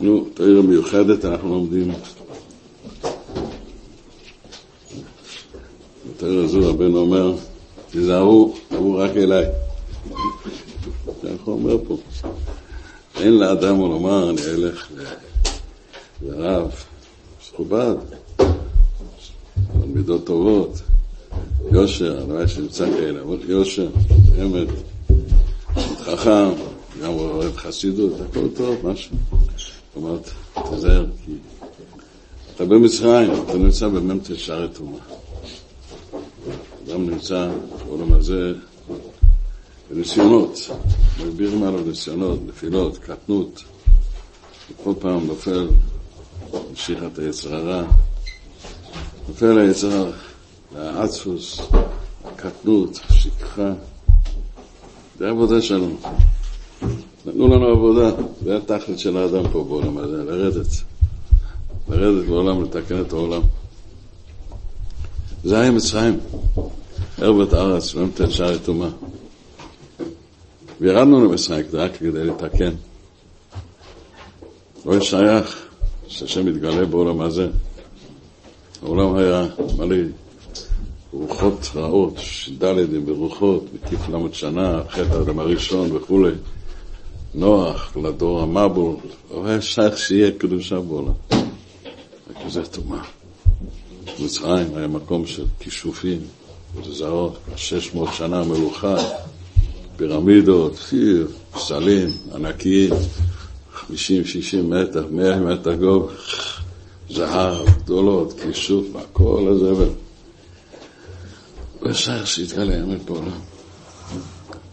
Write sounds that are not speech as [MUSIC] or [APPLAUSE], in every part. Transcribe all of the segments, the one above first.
נו, תאיר מיוחדת אנחנו לומדים. בתאיר הזו רבנו אומר, תיזהרו, תבואו רק אליי. ככה אומר פה. אין לאדם לומר, אני אלך לרב, מכובד, מידות טובות, יושר, הלוואי שנמצא כאלה, יושר, אמת, חכם, גם אוהב חסידות, הכל טוב, משהו. זאת אומרת, תזהר, כי אתה במצרים, אתה נמצא במ"ט שערי טומאה. אדם נמצא בעולם הזה בניסיונות, מגבירים עליו ניסיונות, נפילות, קטנות, וכל פעם נופל משיכת היצר הרע, נופל היצר העצפוס, הקטנות, השכחה. זה העבודה שלנו. נתנו לנו עבודה, זה התכלית של האדם פה בעולם הזה, לרדת. לרדת בעולם, לתקן את העולם. זה היה מצרים, ערבת ארץ, ומתן שערי טומאה. וירדנו למצרים רק כדי לתקן. לא שייך שהשם יתגלה בעולם הזה. העולם היה מלא רוחות רעות, דל"דים ברוחות, מקיף למד שנה, חטא האדם הראשון וכולי. נוח לדור המבול, היה שייך שיהיה קדושה בעולם. וכזה טומאה. מצרים היה מקום של כישופים, זרות, 600 שנה מלוכה, פירמידות, פסלים ענקיים, 50-60 מטר, 100 מטר גוב, זהב, גדולות, כישוף, הכל הזה. ושייך שיתגלה אמת בעולם.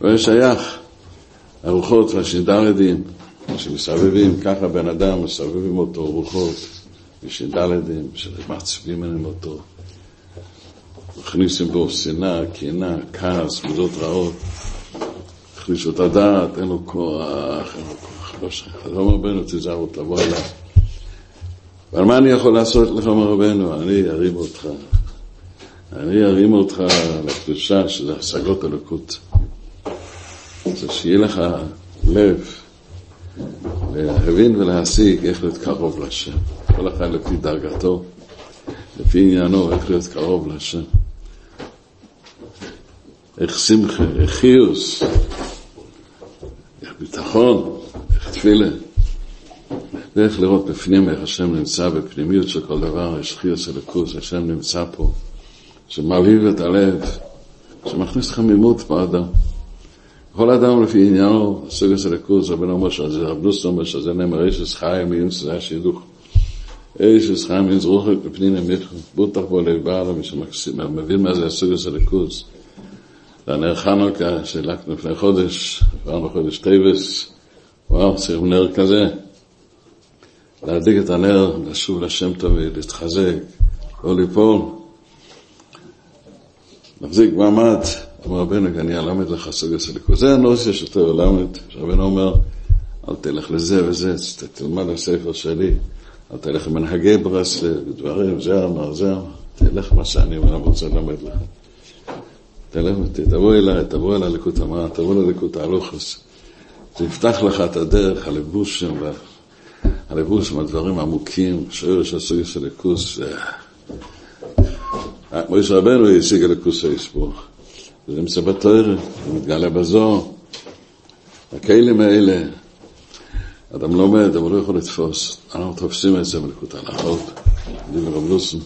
ושייך הרוחות והשינדלדים שמסבבים, ככה בן אדם מסבבים אותו רוחות ושינדלדים שמעצבים עליהם אותו. מכניסים בו שנאה, קנאה, כעס, מידות רעות. הכניסו את הדעת, אין לו כוח, אין לו כוח, לא שייך. אז אומר רבנו, תיזהרו, תבוא אליי. אבל מה אני יכול לעשות לך, אומר רבנו? אני ארים אותך. אני ארים אותך לקדושה שזה השגות אלוקות. זה שיהיה לך לב להבין ולהשיג איך להיות קרוב להשם. כל אחד לפי דרגתו, לפי עניינו, איך להיות קרוב להשם. איך שמחה, איך חיוס, איך ביטחון, איך תפילה. ואיך לראות בפנים איך השם נמצא בפנימיות של כל דבר, יש חיוס אלוקוס, השם נמצא פה, שמלהיב את הלב, שמכניס חמימות באדם. כל אדם לפי עניינו, סוג של אלוקוס, רבי אומר שזה, רב נוס אומר שזה נאמר איש חיים מיונס, זה השידוך. איש חיים מיונס רוחק בפנינה מיתחו, בוטח בו לבעלה, מי שמבין מה זה הסוג של. זה הנר חנוכה שהלקנו לפני חודש, עברנו חודש טייבס, וואו, צריך נר כזה. להדליק את הנר, לשוב לשם תמיד, להתחזק, לא ליפול. מחזיק מעמד, אמר רבנו, אני אלמד לך סוג הסליקות. זה הנושא שאתה אלמד, שרבנו אומר, אל תלך לזה וזה, תלמד הספר שלי, אל תלך למנהגי ברסלב, דברים, זה אמר, זה אמר, תלך מה שאני רוצה ללמד לך. תלך, תבוא אליי, תבוא אל הליקוט המראה, תבוא לליקוט ההלוכס. זה יפתח לך את הדרך, הלבושים, הלבושים, הדברים העמוקים, שורש הסוג של הליכוס. מויש רבנו השיג הליכוס היספוך. זה נמצא בתואר, זה מתגלה בזוהר. הכלים האלה, אדם לומד, אבל לא יכול לתפוס. אנחנו תופסים את זה בליקוט ההלכות, דיבר רב לוסון.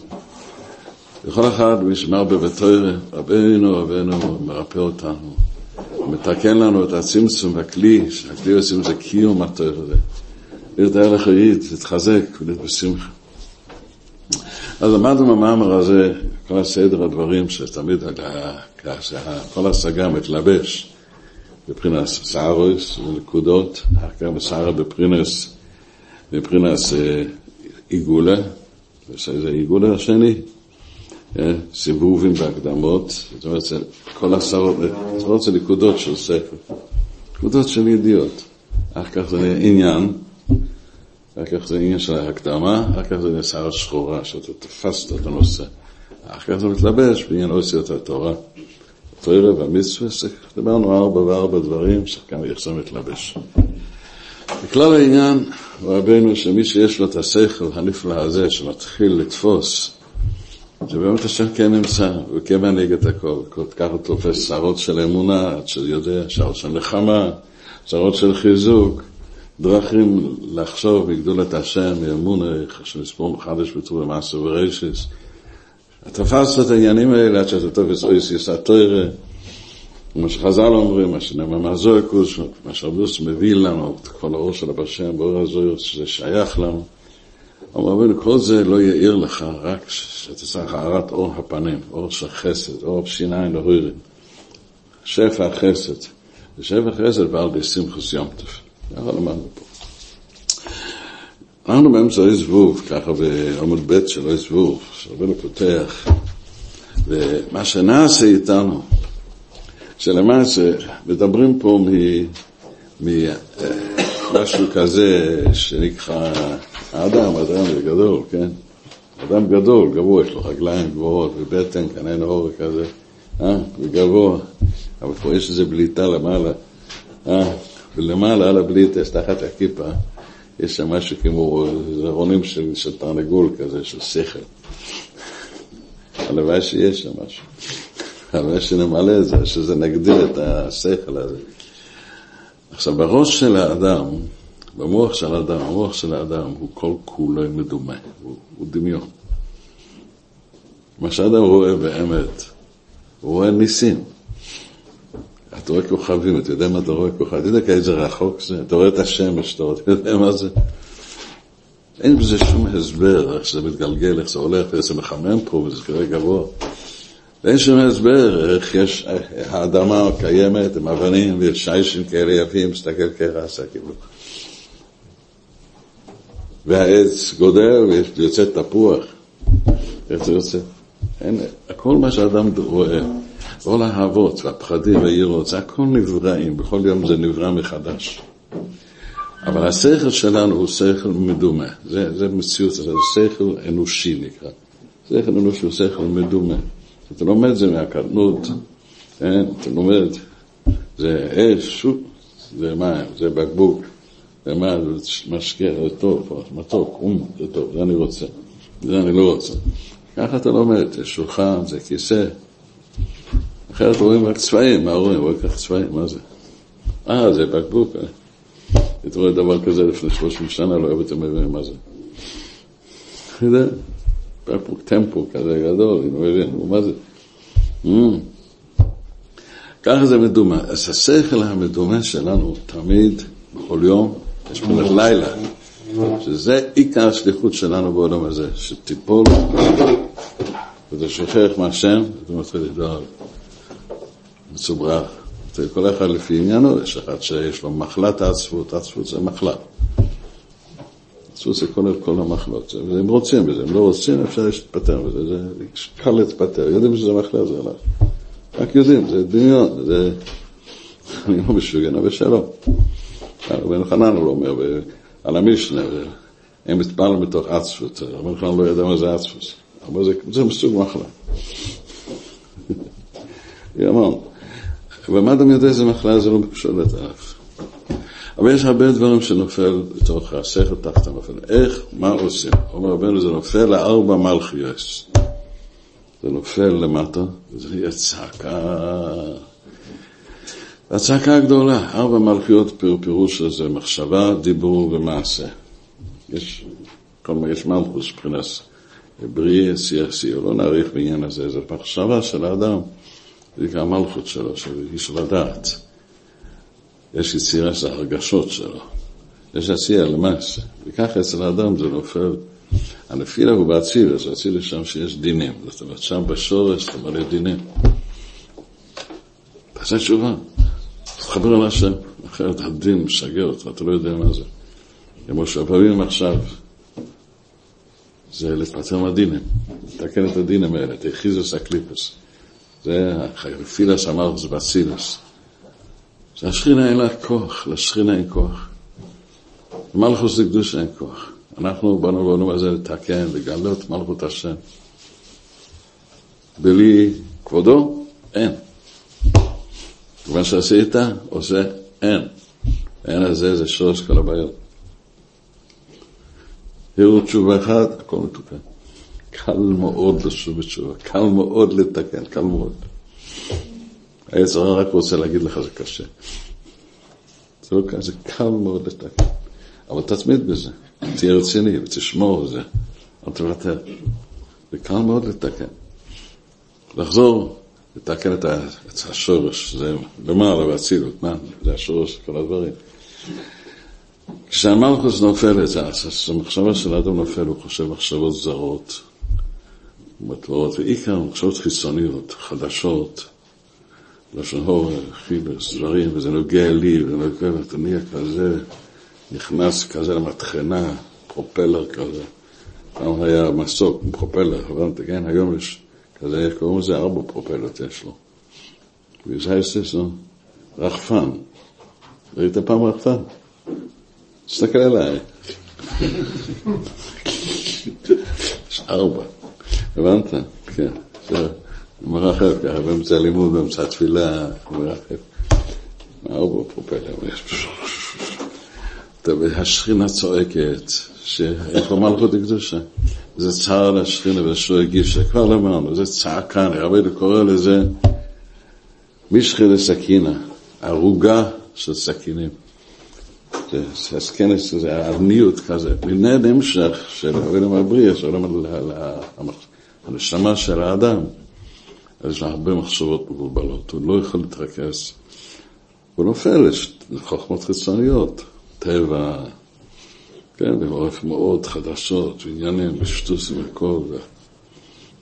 וכל אחד, מי שמרבה בתואר, רבנו, רבנו, מרפא אותנו. מתקן לנו את הצמצום והכלי, שהכלי עושים זה קיום התואר הזה. להיות הערך להתחזק ולהיות בשמחה. אז למדנו במאמר הזה, כל הסדר הדברים שתמיד כל השגה מתלבש מבחינת סערוס ונקודות, אחר כך בסערה בפרינס, מבחינת עיגולה, זה עיגולה השני, סיבובים והקדמות, זאת אומרת, כל עשרות זה נקודות של ספר, נקודות של ידיעות, אחר כך זה עניין, אחר כך זה עניין של ההקדמה, אחר כך זה נעשה השחורה, שאתה תפסת את הנושא. אחר כך זה מתלבש בעניין אוסיות התורה. התורה והמצווה, דיברנו ארבע וארבע דברים שכאן איך זה מתלבש. בכלל העניין, רבנו, שמי שיש לו את השכל הנפלא הזה, שמתחיל לתפוס, שבאמת השם כן נמצא, וכן מנהיג את הכל, ככה תופס שערות של אמונה, עד שיודע, שערות של נחמה, שערות של חיזוק, דרכים לחשוב מגדולת השם, מאמונה, שנספור מחדש בטור במעשה ורשיס. תפסת את העניינים האלה עד שאתה תופס אויס יסתוירה, מה שחז"ל אומרים, מה שנאמר מהזויקוס, מה שהרבוס מביא לנו, את כל האור של הבשם, באור הזויקוס, שזה שייך לנו. אמר רבינו, כל זה לא יאיר לך, רק שאתה צריך הארת אור הפנים, אור של חסד, אור שיניים להורים. שפע החסד. ושפע חסד ועל די שמחוס יום טוב. ככה למדנו פה. אנחנו באמצע אי זבוב, ככה בעמוד ב' של אי זבוב, שרבנו פותח, ומה שנעשה איתנו, שלמעשה מדברים פה ממשהו כזה שנקרא האדם, אדם זה גדול, כן? אדם גדול, גבוה, יש לו רגליים גבוהות ובטן, כנראה עורק כזה, אה? וגבוה, אבל פה יש איזה בליטה למעלה, אה? ולמעלה על הבליטה, תחת הכיפה, יש שם משהו כמו זרעונים של, של תרנגול כזה, של שכל. הלוואי שיש שם משהו. הלוואי שנמלא את זה, שזה נגדיל את השכל הזה. עכשיו, בראש של האדם, במוח של האדם, המוח של האדם הוא כל כולו מדומה, הוא, הוא דמיון. מה שאדם רואה באמת, הוא רואה ניסים. אתה רואה כוכבים, אתה יודע מה אתה רואה כוכבים, אתה יודע כאיזה רחוק זה, אתה רואה את השמש, אתה יודע מה זה. אין בזה שום הסבר, איך שזה מתגלגל, איך זה הולך, איך זה מחמם פה, וזה כרגע גבוה. ואין שום הסבר איך יש, האדמה קיימת עם אבנים ויש שיישים כאלה יפים, מסתכל כרסה כאילו. והעץ גודל ויוצא תפוח. איך זה יוצא? אין, הכל מה שאדם רואה, כל האהבות והפחדים והירות, זה הכל נבראים, בכל יום זה נברא מחדש. אבל השכל שלנו הוא שכל מדומה, זה, זה מציאות, זה שכל אנושי נקרא. שכל אנושי הוא שכל מדומה. אתה לומד זה מהקטנות, כן? אתה לומד, זה אש, זה מים, זה בקבוק, זה מה, זה משקה, זה טוב, מתוק, אום, זה טוב, זה אני רוצה, זה אני לא רוצה. ככה אתה לומד, זה שולחן, זה כיסא. אחרת רואים רק צבעים, מה רואים? רואים כך צבעים, מה זה? אה, זה בקבוק. אתה רואה דבר כזה לפני שלושים שנה, לא אוהב מבינים מה זה. אתה יודע, בקבוק טמפו כזה גדול, אני מבין, מה זה? ככה זה מדומה. אז השכל המדומה שלנו תמיד, בכל יום, יש מלך לילה, שזה עיקר השליחות שלנו בעולם הזה, שתיפול ואתה שוכח מהשם, אתה מתחיל לדבר מצוברח. כל אחד לפי עניינו, יש אחד שיש לו מחלת העצבות, העצבות זה מחלה. עצבות זה כולל כל המחלות, והם רוצים בזה, הם לא רוצים, אפשר להתפטר בזה, זה קל להתפטר, יודעים שזה מחלה, זה הלך. רק יודעים, זה דמיון, זה... אני לא משוגע, אבל שלום. רבנו חנן הוא אומר, על המשנה, הם מתפעלים מתוך עצבות, רבנו חנן לא ידע מה זה עצבות, אבל זה, מסוג מחלה. [LAUGHS] יאמן. ומה אדם יודע איזה מחלה זה לא שולט עליו. אבל יש הרבה דברים שנופל בתוך השכל תחת הנופל. איך, מה עושים? אומר רבנו, זה נופל לארבע מלכיוס. זה נופל למטה, וזה יהיה צעקה. הצעקה הגדולה, ארבע מלכיות פירוש של זה מחשבה, דיבור ומעשה. יש, כל מיני, יש מלכוס מבחינת בריא, שיח, שיח, לא נאריך בעניין הזה, זה מחשבה של האדם. זה נקרא המלכות שלו, של איש לדעת. יש יצירה של הרגשות שלו. יש עשייה למעשה. וככה אצל האדם זה נופל. הנפילה הוא באצילס, אצילס שם שיש דינים. זאת אומרת, שם בשורש אתה מלא דינים. תעשה תשובה. תתחבר על השם. אחרת הדין משגע אותך, אתה לא יודע מה זה. כמו שהפעמים עכשיו, זה להתפטר מהדינים. לתקן את הדינים האלה, תחיזוס הקליפוס. זה החפילס אמרס באצילס. זה השכינה אין לה כוח, לשכינה אין כוח. מלכוס לקדוש אין כוח. אנחנו באנו בעולם הזה לתקן, לגלות מלכות השם. בלי כבודו, אין. מה שעשית, עושה, אין. אין הזה זה שורש כל הבעיות. הרהור תשובה אחד, הכל מתוקן. קל מאוד לשוב בתשובה, קל מאוד לתקן, קל מאוד. היצר רק רוצה להגיד לך, זה קשה. זה לא קשה, זה קל מאוד לתקן. אבל תתמיד בזה, תהיה רציני ותשמור בזה, אל תוותר. זה קל מאוד לתקן. לחזור, לתקן את, השורש, זה למעלה באצילות, מה? זה השורש כל הדברים. כשהמלכוס נופלת, המחשבה של האדם נופל, הוא חושב מחשבות זרות, מטרות, ועיקר מחשבות חיצוניות, חדשות, לשון הור, חילוס, דברים, וזה נוגע לי, וזה נוגע, ואתה נהיה כזה, נכנס כזה למטחנה, פרופלר כזה. פעם היה מסוק, פרופלר, הבנת, כן? היום יש כזה, איך קוראים לזה? ארבע פרופלות יש לו. וזה היה רחפן. ראית פעם רחפן? תסתכל עליי. [LAUGHS] יש ארבע. הבנת? כן. מרחב ככה, באמצע הלימוד, באמצע התפילה, מרחב. ארבע פרופלר. השכינה צועקת, שאין פה מלכות הקדושה. זה צער לשכינה ולשועי גישה, כבר לא אמרנו, זה צעקה, אני הרבה קורא לזה משחי לסכינה, ערוגה של סכינים. זה הסכנס, זה הערניות כזה, מנה נמשך של העולם הבריאה, של העולם הנשמה של האדם. אז יש לה הרבה מחשבות מבולבלות, הוא לא יכול להתרכז. הוא נופל לחוכמות חיצוניות, טבע, כן, ועורף מאוד חדשות, ועניינים, ושטוסים וכל, זה.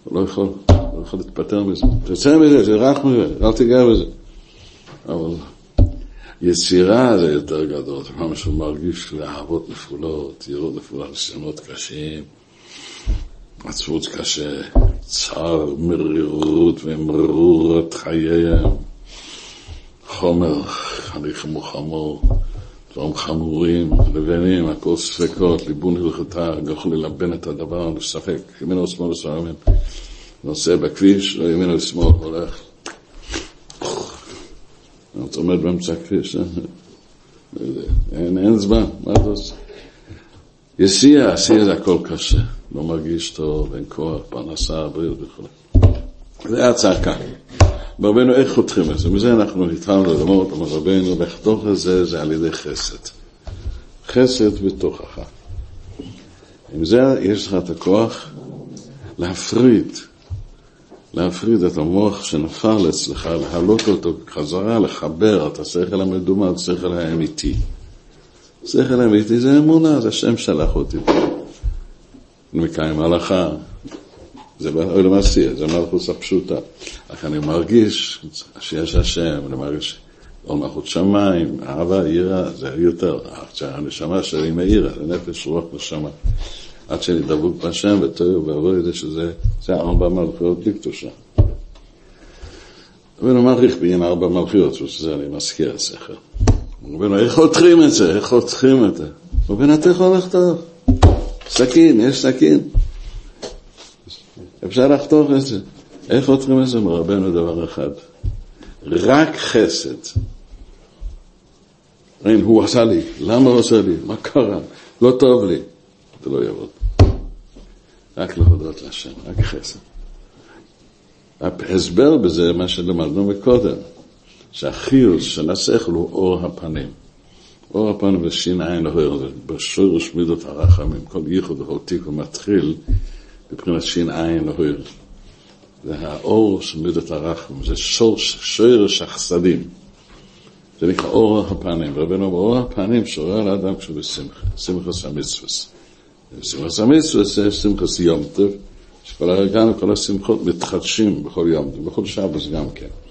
הוא לא יכול, לא יכול להתפטר מזה. תצא מזה, תרח מזה, אל תיגע בזה. אבל יצירה זה יותר גדול, זה מה שהוא מרגיש לאהבות נפולות, ירות נפולות, ניסיונות קשים, עצבות קשה, צער, מרירות ומרירות חייהם, חומר, הליך מוחמור. דברים חמורים, לבנים, הכל ספקות, ליבון הלכתה, לא יכול ללבן את הדבר, לשחק, ימין או שמאל ושמאל. נוסע בכביש, לא ימין או שמאל, הולך. אתה עומד באמצע הכביש, אה? אין זמן, מה אתה עושה? יסיע, יסיע זה הכל קשה, לא מרגיש טוב, אין כוח, פרנסה, בריאות וכו'. זה הצעקה. ברבנו, איך חותכים את זה? מזה אנחנו התחלנו ללמוד, אמר רבנו, לחתוך את זה, זה על ידי חסד. חסד בתוכך. עם זה יש לך את הכוח להפריד, להפריד את המוח שנפל אצלך, להעלות אותו חזרה, לחבר את השכל המדומה, את השכל האמיתי. שכל האמיתי זה אמונה, זה השם שלח אותי. אני מקיים הלכה, זה בעולם עשייה, זה מלכוס הפשוטה. אך אני מרגיש שיש השם, אני מרגיש עול מלכות שמיים, אהבה, יראה, זה יותר. הנשמה שלי מאירה, זה נפש, רוח, נשמה. עד שאני דבוק בהשם ותוהו את זה שזה, זה ארבע מלכויות בלי קדושה. רבנו מעריך בעניין ארבע מלכויות, שזה אני מזכיר את שכל. רבנו, איך חותכים את זה? איך חותכים את זה? אתה יכול לכתוב. סכין, יש סכין. אפשר לחתוך את זה. איך חותכים את זה מרבנו דבר אחד? רק חסד. אין, הוא עשה לי, למה הוא עשה לי? מה קרה? לא טוב לי. זה לא יעבוד. רק להודות להשם, רק חסד. ההסבר בזה, מה שלמדנו מקודם, שהחיוס של השכל הוא אור הפנים. אור הפנים עין להויר, זה בשורש מידות הרחמים, כל ייחוד וכל תיקון מתחיל מבחינת שין עין להויר. זה האור של מידות הרחם, זה שורש החסדים. זה נקרא אור הפנים. רבנו אומר, אור הפנים שורה על האדם כשהוא בשמחה, שמחס המצווס. שמחס המצווס זה שמחס יום טוב, שכל הרגענו, כל השמחות מתחדשים בכל יום טוב, בכל שבס גם כן.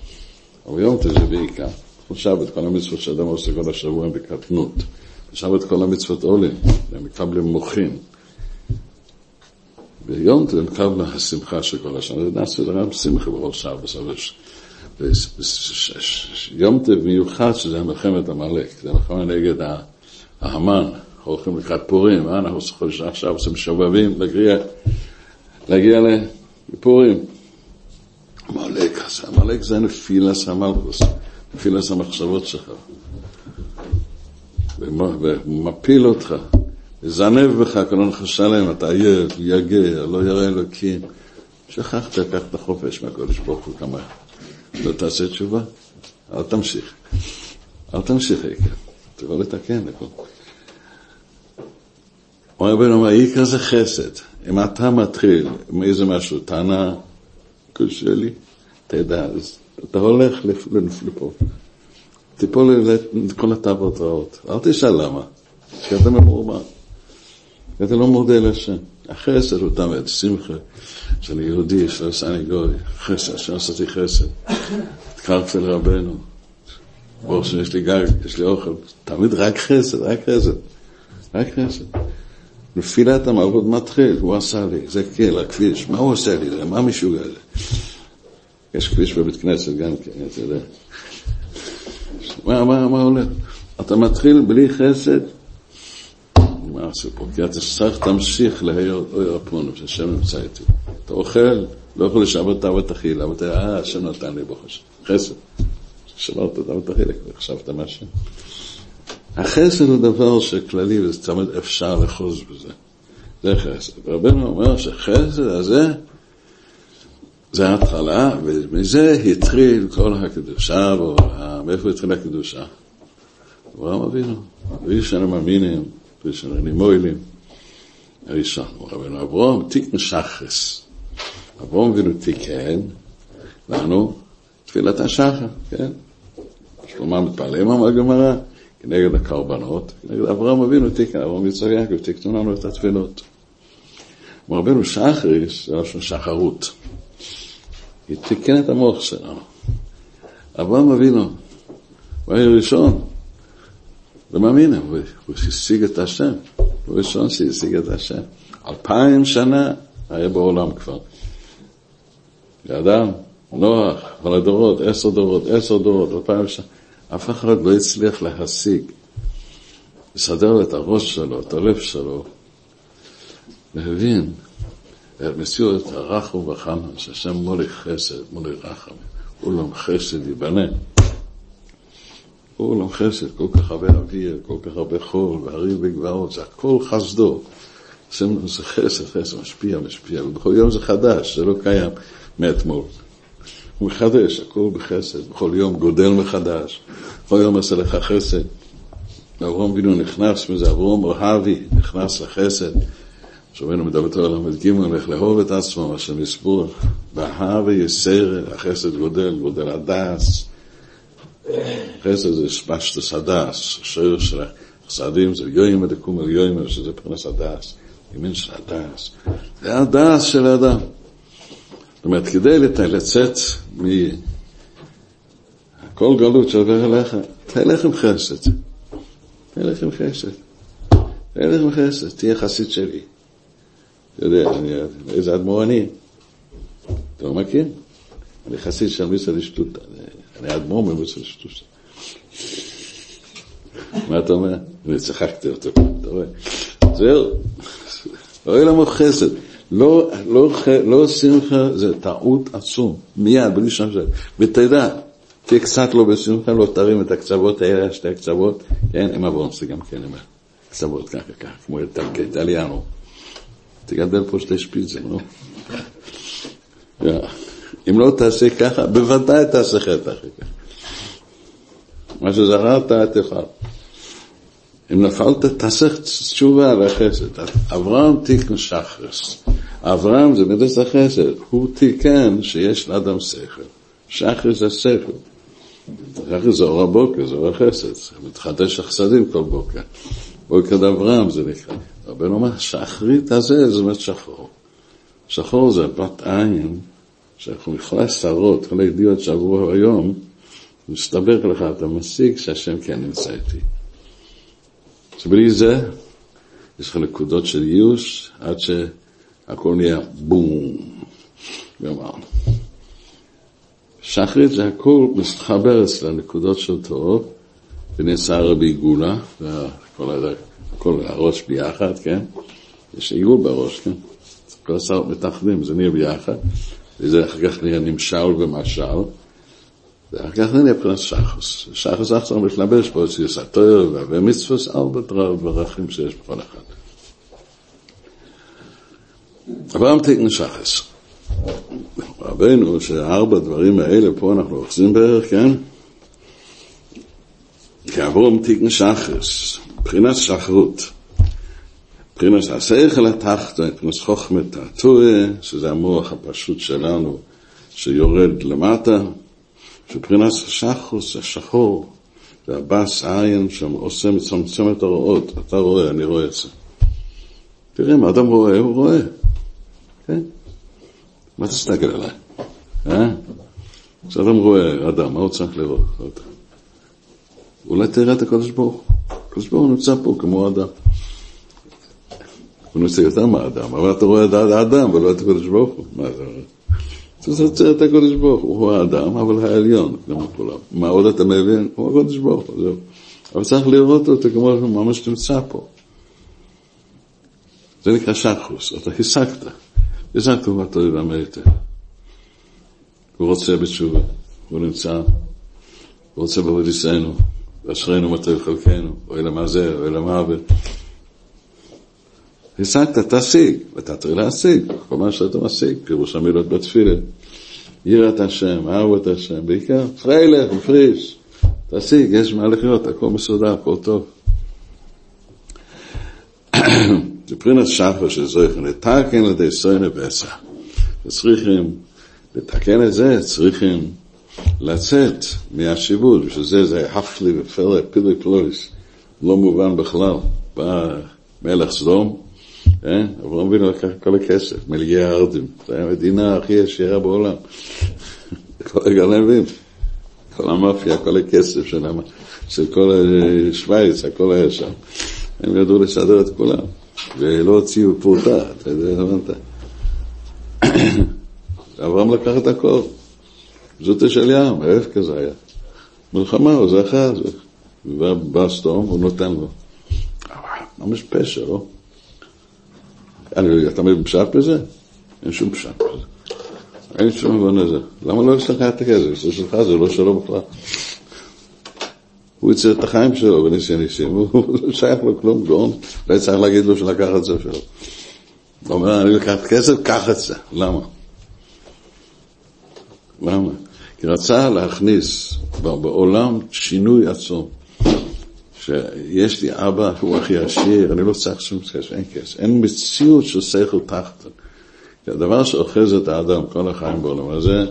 אבל יום טוב זה בעיקר. כל שבת, כל המצוות שאדם עושה כל השבוע הם בקטנות. בשבת כל המצוות עולים, הם מקבלים מוחין. ביום הם מקבלים השמחה של כל השנה. זה נעשה לרם שמחה בכל שבת. יום טוב מיוחד שזה מלחמת עמלק, זה מלחמה נגד ההמן, הולכים לקראת פורים, מה אנחנו עכשיו עושים שובבים להגיע לפורים. עמלק, עמלק זה נפילס המלכוס, נפילס המחשבות שלך, ומפיל אותך, זנב בך קלון שלם, אתה עייף, יגע, לא ירא אלוקים. שכחת, קח את החופש מהקודש ברוך הוא כמה. לא תעשה תשובה, אל תמשיך. אל תמשיך, עיקר. תבוא לתקן הכל. אומר רבנו, העיקר זה חסד. אם אתה מתחיל עם איזה משהו, טענה, קשה לי, תדע, אז אתה הולך לפה. תיפול לכל התאוות רעות. אל תשאל למה, כי אתה ממורמר. אתה לא מודה לשם. החסד הוא תמיד, שמחה, שאני יהודי, שלא עשני גוי, חסד, שלא עשיתי חסד. התקרבתי לרבנו, ברוך שיש לי גג, יש לי אוכל, תמיד רק חסד, רק חסד, רק חסד. נפילת המלכות מתחיל, הוא עשה לי, זה כן, הכביש, מה הוא עושה לי, מה משוגע זה? יש כביש בבית כנסת גם כן, אתה יודע. מה, מה, מה הולך? אתה מתחיל בלי חסד, מה הסיפור? כי אתה צריך תמשיך להיות אוי רפונו, שהשם נמצא איתי. אתה אוכל, לא יכול לשבת תאוות אכילה, אבל אתה, אה, השם נתן לי ברוך השם. חסד. שברת תאוות אכילה, חשבת מה השם. החסד הוא דבר שכללי, וזה תמיד אפשר לחוז בזה. זה חסד. רבנו אומר שחסד הזה, זה ההתחלה, ומזה התחיל כל הקדושה, מאיפה התחילה הקדושה? אברהם אבינו, ראשון המאמינים, ראשון הנימוילים, הראשון, רבנו אברהם תיקן שחס. אברהם אבינו תיקן לנו תפילת השחר, כן? שלמה מתפלאים על הגמרא, כנגד הקרבנות, כנגד אברהם אבינו תיקן, אברהם יצחק יעקב תיקנו לנו את התפילות. רבנו שחריס, זה לשון שחרות. היא תיקן את המוח שלנו. אברהם אבינו, הוא היה ראשון, ומאמין, הוא השיג את השם, הוא ראשון שהשיג את השם. אלפיים שנה היה בעולם כבר. ואדם, נוח, כל הדורות, עשר דורות, עשר דורות, אלפיים שנה. אף אחד לא הצליח להשיג, לסדר את הראש שלו, את הלב שלו, להבין את מציאות הרחום וחם, שהשם מולי חסד, מולי רחם, אולם חסד ייבנה. אולם חסד, כל כך הרבה אוויר, כל כך הרבה חול, והרים וגבעות, זה הכל חסדו. זה חסד, חסד, משפיע, משפיע, ובכל יום זה חדש, זה לא קיים מאתמול. הוא מחדש, הכל בחסד, בכל יום גודל מחדש, כל יום עושה לך חסד. אברום אבינו נכנס מזה, אברום אוהבי נכנס לחסד. שומענו מדבר על ל"ג, הולך לאהוב את עצמו, מה שמסבור, בהווה יסר, החסד גודל, גודל הדס. חסד זה שפשטס הדס, השיר של החסדים זה יוימא דקום אל יוימא, שזה פרנס הדס, ימין של הדס. זה הדס של האדם. זאת אומרת, כדי לצאת מכל גלות שעובר אליך, תלך עם חסד. תלך עם חסד. תלך עם חסד, תהיה חסיד שלי. אתה יודע, איזה אדמו"ר אני? אתה לא מכיר? אני חסיד של מיסה לשטוטה. אני אדמו"ר ממיסה לשטוטה. מה אתה אומר? אני צחקתי אותו, אתה רואה? זהו, אוי למו חסד. לא, לא, לא שמחה זה טעות עצום, מיד, בלי שם זה. ותדע, תהיה קצת לא בשמחה, לא תרים את הקצוות האלה, שתי הקצוות, כן, עם אברומסי גם כן, עם הקצוות ככה, ככה, כמו איטליאנו. תגדל פה שתי שפיצים, נו. אם לא תעשה ככה, בוודאי תעשה חטא אחרי כך. מה שזכרת, תאכל. אם נפלת, תעשה תשובה על החסד. אברהם תיקן שחרס. אברהם זה מידס החסד. הוא תיקן שיש לאדם שכל. שחרס זה שכל. שחרס זה אור הבוקר, זה אור החסד. מתחדש החסדים כל בוקר. בוקר אברהם זה נקרא. רבנו אומר, שחרית הזה, זה אומרת שחור. שחור זה בת עין, שאנחנו יכולה שרות, כל הידיעות שעברו היום, מסתבר לך, אתה משיג שהשם כן נמצא איתי. שבלי זה, יש לך נקודות של ייאוש, עד שהכל נהיה בום. גמרנו. שחרית זה הכל מסתחבר אצל הנקודות של טוב, ונעשה רבי גולה, הכל הראש ביחד, כן? יש עיגול בראש, כן? כל השר מתאחדים, זה נהיה ביחד, וזה אחר כך נהיה נמשל ומשל, ואחר כך נהיה פרנס שחוס. שחוס עכשיו מתלבש פה אצל סתר והמצווס, ארבע דרכים שיש בכל אחד. אברהם תקן שחס. רבנו, שארבע דברים האלה, פה אנחנו אוחזים בערך, כן? כי אברהם תקן שחס, מבחינת שחרות. מבחינת השכל התחתון, מבחינת חוכמת התועה, שזה המוח הפשוט שלנו, שיורד למטה, מבחינת השחוס, השחור, זה הבס עין שם עושה מצמצם את הרואות, אתה רואה, אני רואה את זה. תראה, אם אדם רואה, הוא רואה. כן? מה תסתכל עליי? אה? כשאדם רואה אדם, מה הוא צריך לראות? אולי תראה את הקדוש ברוך הוא. הקדוש ברוך הוא נמצא פה כמו אדם. הוא נמצא יותר מהאדם, אבל אתה רואה את האדם ולא את הקדוש ברוך הוא. מה זה? אתה רוצה את הקדוש ברוך הוא, הוא האדם, אבל העליון, כמו כולם. מה עוד אתה מבין? הוא הקדוש ברוך הוא, זהו. אבל צריך לראות אותו כמו ממש נמצא פה. זה נקרא שחוס, אתה השגת. השגת ואתה יודע היטב. הוא רוצה בתשובה, הוא נמצא, הוא רוצה בעבודיסנו, ואשרינו מתי חלקנו, אוי למה זה, אוי למוות. השגת, תשיג, ואתה צריך להשיג, כל מה שאתה משיג, פירוש המילות בתפילה. יראת השם, אהבת השם, בעיקר, פריילך, פריש, תשיג, יש מה לחיות, הכל מסודר, הכל טוב. פרינת שחר של זויכן, לתקן לידי סוינה ועשה. צריכים לתקן את זה, צריכים לצאת מהשיבוד, בשביל זה זה הפלי ופלא, פילי פלויס, לא מובן בכלל. בא מלך סדום, אה? אברהם אבינו לקח כל הכסף, מיליארדים, היה המדינה הכי עשירה בעולם. [LAUGHS] כל הגנבים, כל המאפיה, כל הכסף של כל שווייץ, הכל היה שם. הם ידעו לסדר את כולם, ולא הוציאו פרוטה, אתה יודע, הבנת? [COUGHS] אברהם לקח את הכל. זאת של ים, ההפך כזה היה. מלחמה, הוא זכה, ובא סתום, הוא נותן לו. ממש פשע, לא? אני, אתה מבין פשט בזה? אין שום פשט בזה. אין שום הבן לזה. למה לא יש לך את הכסף? זה שלך, זה לא שלו בכלל. הוא יצא את החיים שלו בניסי ניסים, הוא לא שייך לו כלום, גאון, לא צריך להגיד לו שלקח את זה שלו. הוא אומר, אני לקחת כסף, קח את זה. למה? למה? כי רצה להכניס בעולם שינוי עצום. שיש לי אבא שהוא הכי עשיר, אני לא צריך שום כסף, אין כסף. אין מציאות של שכל תחתון. כי הדבר שאוחז את האדם כל החיים בעולם הזה,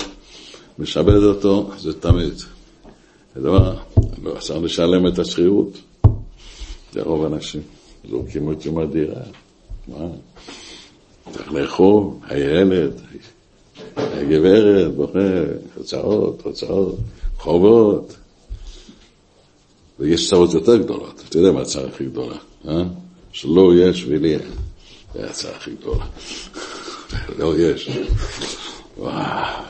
משעבד אותו, זה תמיד. זה דבר, לא צריך לשלם את השכירות. זה רוב האנשים. זורקים אותי מהדירה. מה? צריך לאכול, הילד, הגברת, בוכה, הוצאות, הוצאות, חובות. ויש צרות יותר גדולות. אתה יודע מה הצעה הכי גדולה, אה? שלא יש ולי אין. זה הצעה הכי גדולה. [LAUGHS] לא יש. וואו,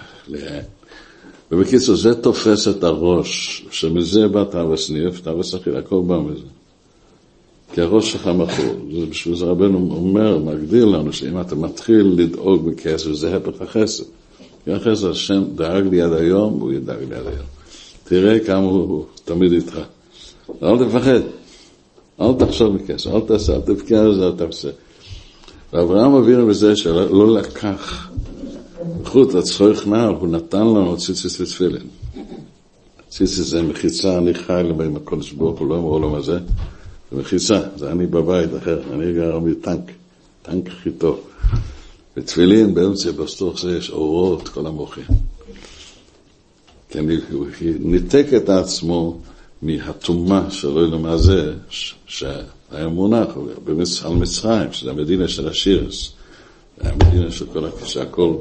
ובקיצור, זה תופס את הראש, שמזה בא תאווה סניף, תאווה שכיר, הכל בא מזה. כי הראש שלך מכור. בשביל זה רבנו אומר, מגדיר לנו, שאם אתה מתחיל לדאוג בכסף, זה הפך החסד. כי החסד, השם דאג לי עד היום, והוא ידאג לי עד היום. תראה כמה הוא תמיד איתך. אל תפחד, אל תחשוב בכסף, אל תעשה, אל תבכה על זה, אל תעשה. ואברהם אבינו בזה שלא לקח חוט לצחוק נער, הוא נתן לנו ציציס ותפילין. ציציס זה מחיצה, אני חי עם הקודש ברוך הוא לא בעולם הזה, זה מחיצה, זה אני בבית אחר, אני גר מטנק, טנק הכי טוב. ותפילין באמצע, בסתוך זה יש אורות, כל המוחים. כי הוא ניתק את עצמו מהטומאה של עולם הזה, שהיה מונח על מצרים, שזה המדינה של השירס, זה המדינה של כל הכל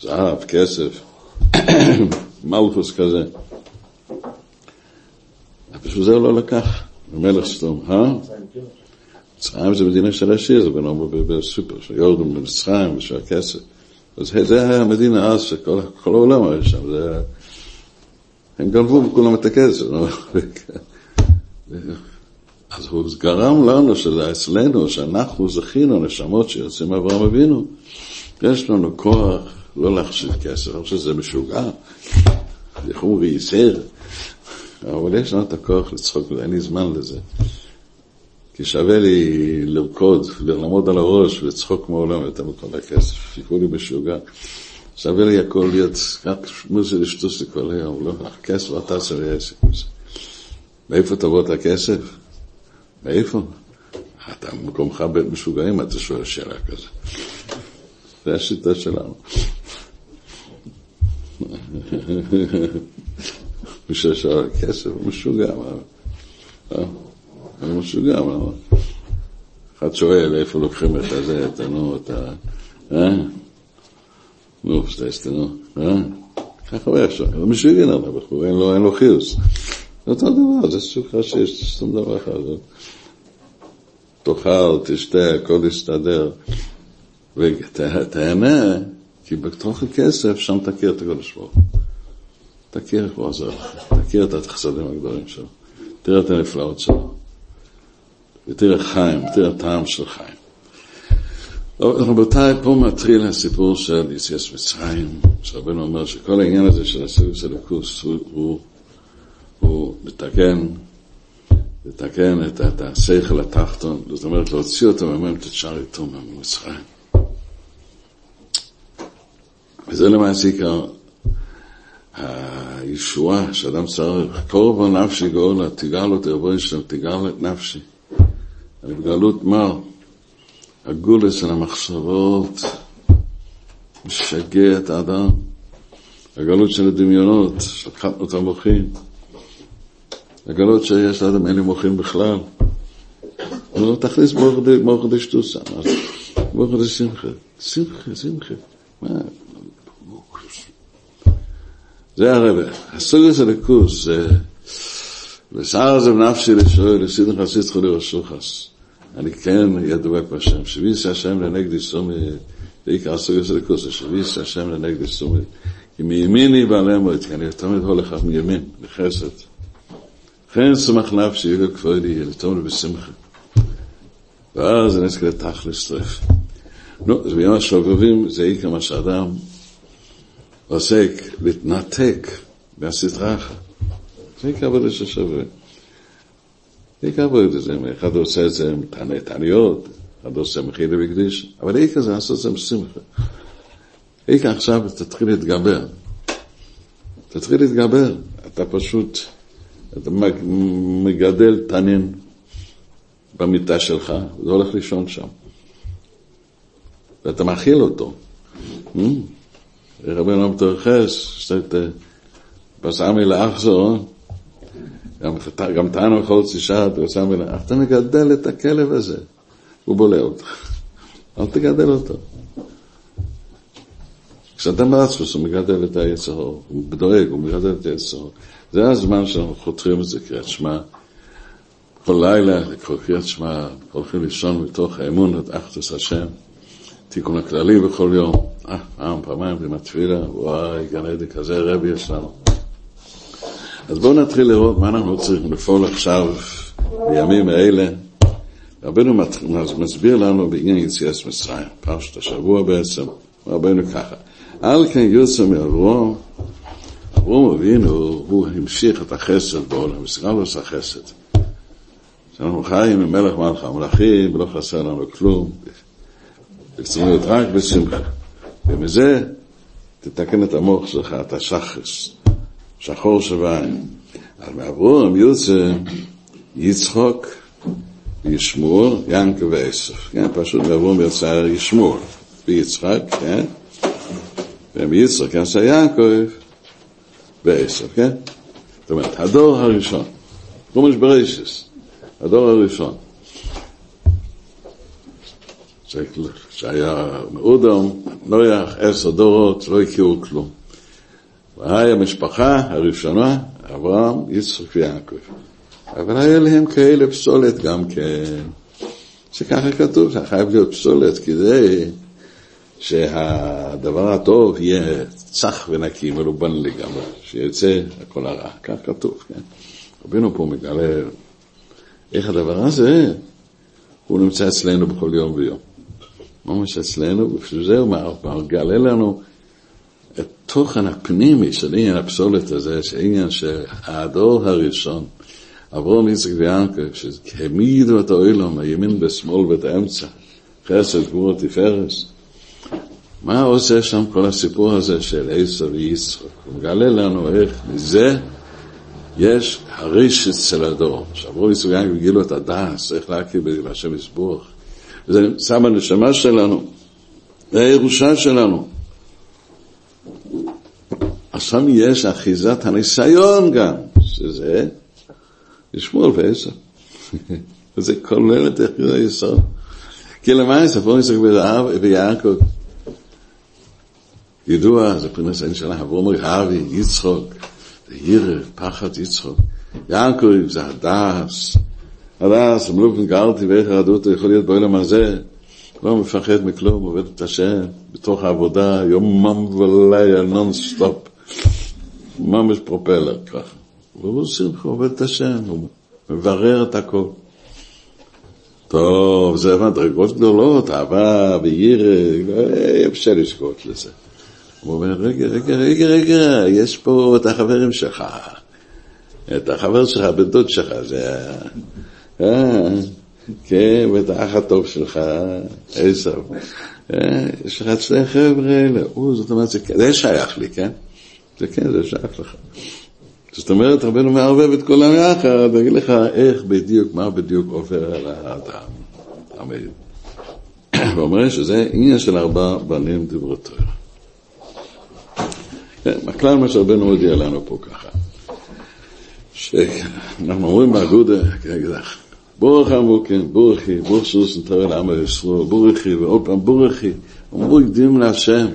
זהב, כסף, [COUGHS] מלכוס כזה. בשביל זה הוא לא לקח, המלך סתום, אה? מצרים זה מדינה של השיר, זה בנאום בסופר, שיורדו במצרים ושל הכסף. אז זה היה המדינה אז, שכל העולם היה שם, זה. הם גנבו בכולם את הכסף. [LAUGHS] אז הוא גרם לנו, שזה אצלנו, שאנחנו זכינו, נשמות שיוצאים מאברהם אבינו, יש לנו כוח לא להחשיב כסף, אני חושב שזה משוגע, לחומרי, יסר, ייסר, אבל יש לנו את הכוח לצחוק, אין לי זמן לזה. כי שווה לי לרקוד, לעמוד על הראש ולצחוק מעולם יותר מכל הכסף, יקראו לי משוגע. שווה לי הכל להיות רק מוזי לשטוס לי כל היום, לא, הכסף לא תעשה לי עסק. מאיפה תבוא את הכסף? מאיפה? אתה במקומך בית משוגעים, אתה שואל שאלה כזו. זה השיטה שלנו. [LAUGHS] מי ששואל כסף הוא משוגע, מה? הוא משוגע, מה? אחד שואל איפה לוקחים את הזה, את הנו, את ה... אה? נו, סטייסטה, נו, אה? ככה הוא ישר, הוא משוגע על הבחור, אין לו חיוס. זה אותו דבר, זה סוג שיש, שום דבר אחר. תאכל, תשתה, הכל יסתדר. ותהנה, כי בתוך הכסף שם תכיר את הקדוש ברוך הוא. תכיר איך הוא עוזר לך, תכיר את החסדים הגדולים שלו, תראה את הנפלאות שלו, ותראה חיים, תראה טעם של חיים. רבותיי, פה מתחיל הסיפור של יציאת מצרים, שרבנו אומר שכל העניין הזה של הסיבוס הליכוס הוא, הוא, הוא לתקן, לתקן את, את השכל התחתון, זאת אומרת להוציא אותו את שאר איתו ממצרים. וזה למעשה עיקר הישועה שאדם צריך, קורבו נפשי גאולה, תגאל לו תרבוי שלם, תגאל את נפשי. אני בגלות מר, הגולס של המחשבות משגע את האדם, הגלות של הדמיונות, של קטנות המוחים, הגלות שיש לאדם אין לי מוחים בכלל. נו, תכניס מוח דשטוסה, מוח דשמחה, שמחה, שמחה. מה? זה הרבה. הסוג הזה לכוס, זה... ושאר זה בנפשי לשואל, לסידן חסיד חולי רשוחס. אני כן ידוע בהשם, שביס השם לנגדי סומי, זה עיקר הסוג הזה לכוס, שביס השם לנגדי סומי. כי מימיני בעלי מועד, כי אני תמיד הולך מימין, בחסד. כן סומך נפשי, יגל כבודי, לתומר בשמחה. ואז זה נזכר תכלס טרף. נו, זה ביום השוגבים, זה עיקר מה שאדם עוסק להתנתק מהסדרה. זה עיקר עבודה ששווה. זה עבודה, זה אחד עושה את זה עם תעניות, אחד עושה מחילה וקדיש, אבל עיקר זה לעשות את זה עם שמחה. עיקר עכשיו תתחיל להתגבר. תתחיל להתגבר. אתה פשוט, אתה מגדל תנין במיטה שלך, זה הולך לישון שם. ואתה מאכיל אותו. Mm. רבנו מתרחש, שאת פסעמי לאחזו, גם טענו יכול צישת, פסעמי לאחזו, אתה מגדל את הכלב הזה, הוא בולע אותך, [LAUGHS] אל תגדל אותו. כשאדם בעצמוס הוא מגדל את היצרו, הוא דואג, הוא מגדל את היצרו. זה הזמן שאנחנו חותרים את זה קריאת שמע. כל לילה לקרוא קריאת שמע, הולכים לישון מתוך האמון את אחדוס השם. תיקון הכללי בכל יום, פעם, פעמיים עם התפילה, וואי, גן עדן כזה רבי יש לנו. אז בואו נתחיל לראות מה אנחנו צריכים לפעול עכשיו, בימים האלה. רבנו מסביר לנו בעניין יציאת מצרים, פרשת השבוע בעצם, רבנו ככה. על כן יוצא מאברום, אברום אבינו, הוא המשיך את החסד בעולם, ישראל עושה חסד. שאנחנו חיים עם מלך מלך המלכים, ולא חסר לנו כלום. בקצריות רק בשמחה. ומזה תתקן את המוח שלך, את השחס, שחור שבעין. אז מאברהם יוצא יצחוק וישמור, ינקה ועשף. כן, פשוט מאברהם יצא ישמור ויצחק, כן? ומיצחק יצא יעקב ועשף, כן? זאת אומרת, הדור הראשון, חומש ברייסס, הדור הראשון. שהיה מאודם, נויח, עשר דורות, לא הכירו כלום. והי המשפחה הראשונה, אברהם, יצחק ויעקב. אבל היה להם כאלה פסולת גם כן, שככה כתוב, זה חייב להיות פסולת כדי שהדבר הטוב יהיה צח ונקי, מלובן לגמרי, שיצא הכל הרע, כך כתוב, כן? רבינו פה מגלה איך הדבר הזה, הוא נמצא אצלנו בכל יום ויום. ממש אצלנו, בשביל זה הוא מגלה לנו את תוכן הפנימי של עניין הפסולת הזה, שעניין שהדור הראשון, אברום, יצחק ויענקב, שהעמידו את האוילום, הימין בשמאל ואת האמצע, חסד, גבור, תפארס. מה עושה שם כל הסיפור הזה של עשר ויצחק? הוא מגלה לנו איך מזה יש הריש אצל הדור. שעברו יצחק ויענקב גילו את הדס, איך להכיר בהשם יסבוך. וזה נמצא בנשמה שלנו, זה הירושה שלנו. עכשיו יש אחיזת הניסיון גם, שזה לשמור ועשר. [LAUGHS] וזה כולל את יחיד היסוד. כי למעשה, פה ניסק ויעקב, ידוע, זה פרנס אין שלה, אברום אבי, יצחוק, זה ירא, פחד יצחוק. יעקב זה הדס, הדס, מלוב גרתי ואיך הרדות יכול להיות בעולם הזה, לא מפחד מכלום, עובד את השם, בתוך העבודה, יומם ולילה, נונסטופ, ממש פרופלר ככה. והוא שמחה, עובד את השם, הוא מברר את הכל. טוב, זה מדרגות גדולות, אהבה וירא, אפשר לשקוט לזה. הוא אומר, רגע, רגע, רגע, רגע, יש פה את החברים שלך, את החבר שלך, בן דוד שלך, זה... אה, כן, ואת האח הטוב שלך, עשו. אה, יש לך שני חבר'ה האלה, זאת אומרת, זה שייך לי, כן? זה כן, זה שייך לך. זאת אומרת, רבנו מערבב את כולם יחד, אגיד לך איך בדיוק, מה בדיוק עובר על האדם. אמן. [COUGHS] ואומר שזה עניין של ארבע בנים דברותיו. כן, הכלל מה שרבנו הודיע לנו פה ככה, שאנחנו אומרים באגודה, בורך המוקים, בורכי, בורך סוס נתראה לעם הישראל, בורכי, ועוד פעם בורכי, אמרו הקדים להשם,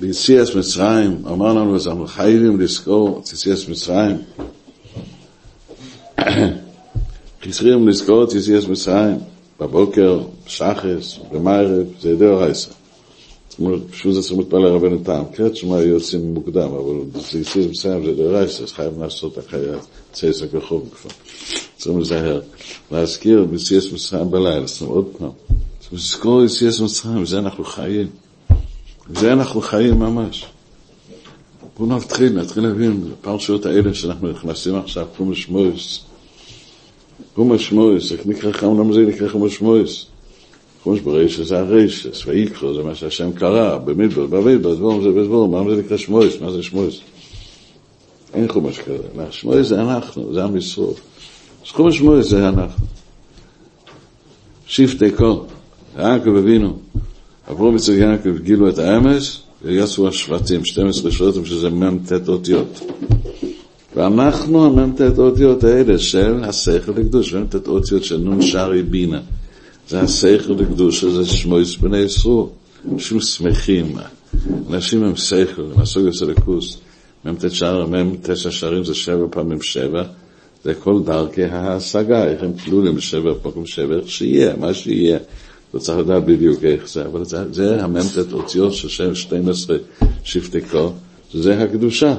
ביציאס מצרים, אמר לנו, אז אנחנו חייבים לזכור את יציאס מצרים. חסרים לזכור את יציאס מצרים, בבוקר, שחס, במערב, זה ידי הרייסה. פשוט זה צריך להתפלל רבנו טעם. קראת שמע יוצאים מוקדם, אבל יציאס מצרים זה ידי הרייסה, אז חייב לעשות אחרי צייסק וחוב כבר. צריכים לזהר. להזכיר ביציאס מצרים בלילה, זאת אומרת עוד פעם. לזכור יציאס מצרים, זה אנחנו חיים. זה אנחנו חיים ממש. בואו נתחיל, נתחיל להבין, בפרשיות האלה שאנחנו נכנסים עכשיו, חומש מויס. חומש מויס, איך נקרא, למה זה נקרא חומש מויס? חומש ברישא זה הרישס, ויקחו זה מה שהשם קרא, במדבר, במדבר, דבור זה בדבור, מה זה נקרא שמויס? מה זה שמויס? אין חומש כזה, לא, שמויס זה אנחנו, זה עם ישראל. אז חומש מויס זה אנחנו. שבטי כה, יעקב אבינו. עברו מצד יעקב גילו את האמס, ויצאו השבטים, 12 שבטים, שזה מ"ט אותיות. ואנחנו המ"ט אותיות האלה של השכל לקדוש, מ"ט אותיות של שרי בינה. זה השכל לקדוש, זה שמויס בני ישראל. אנשים שמחים, אנשים הם שכל, יוצא לקוס. מ"ט שער, מ"ט שערים זה שבע פעמים שבע, זה כל דרכי ההשגה, איך הם כלולים בשבע פעמים שבע, איך שיהיה, מה שיהיה. לא צריך לדעת בדיוק איך זה, אבל זה, זה המ"ט אותיות של שם 12 שבטי כה, זה הקדושה,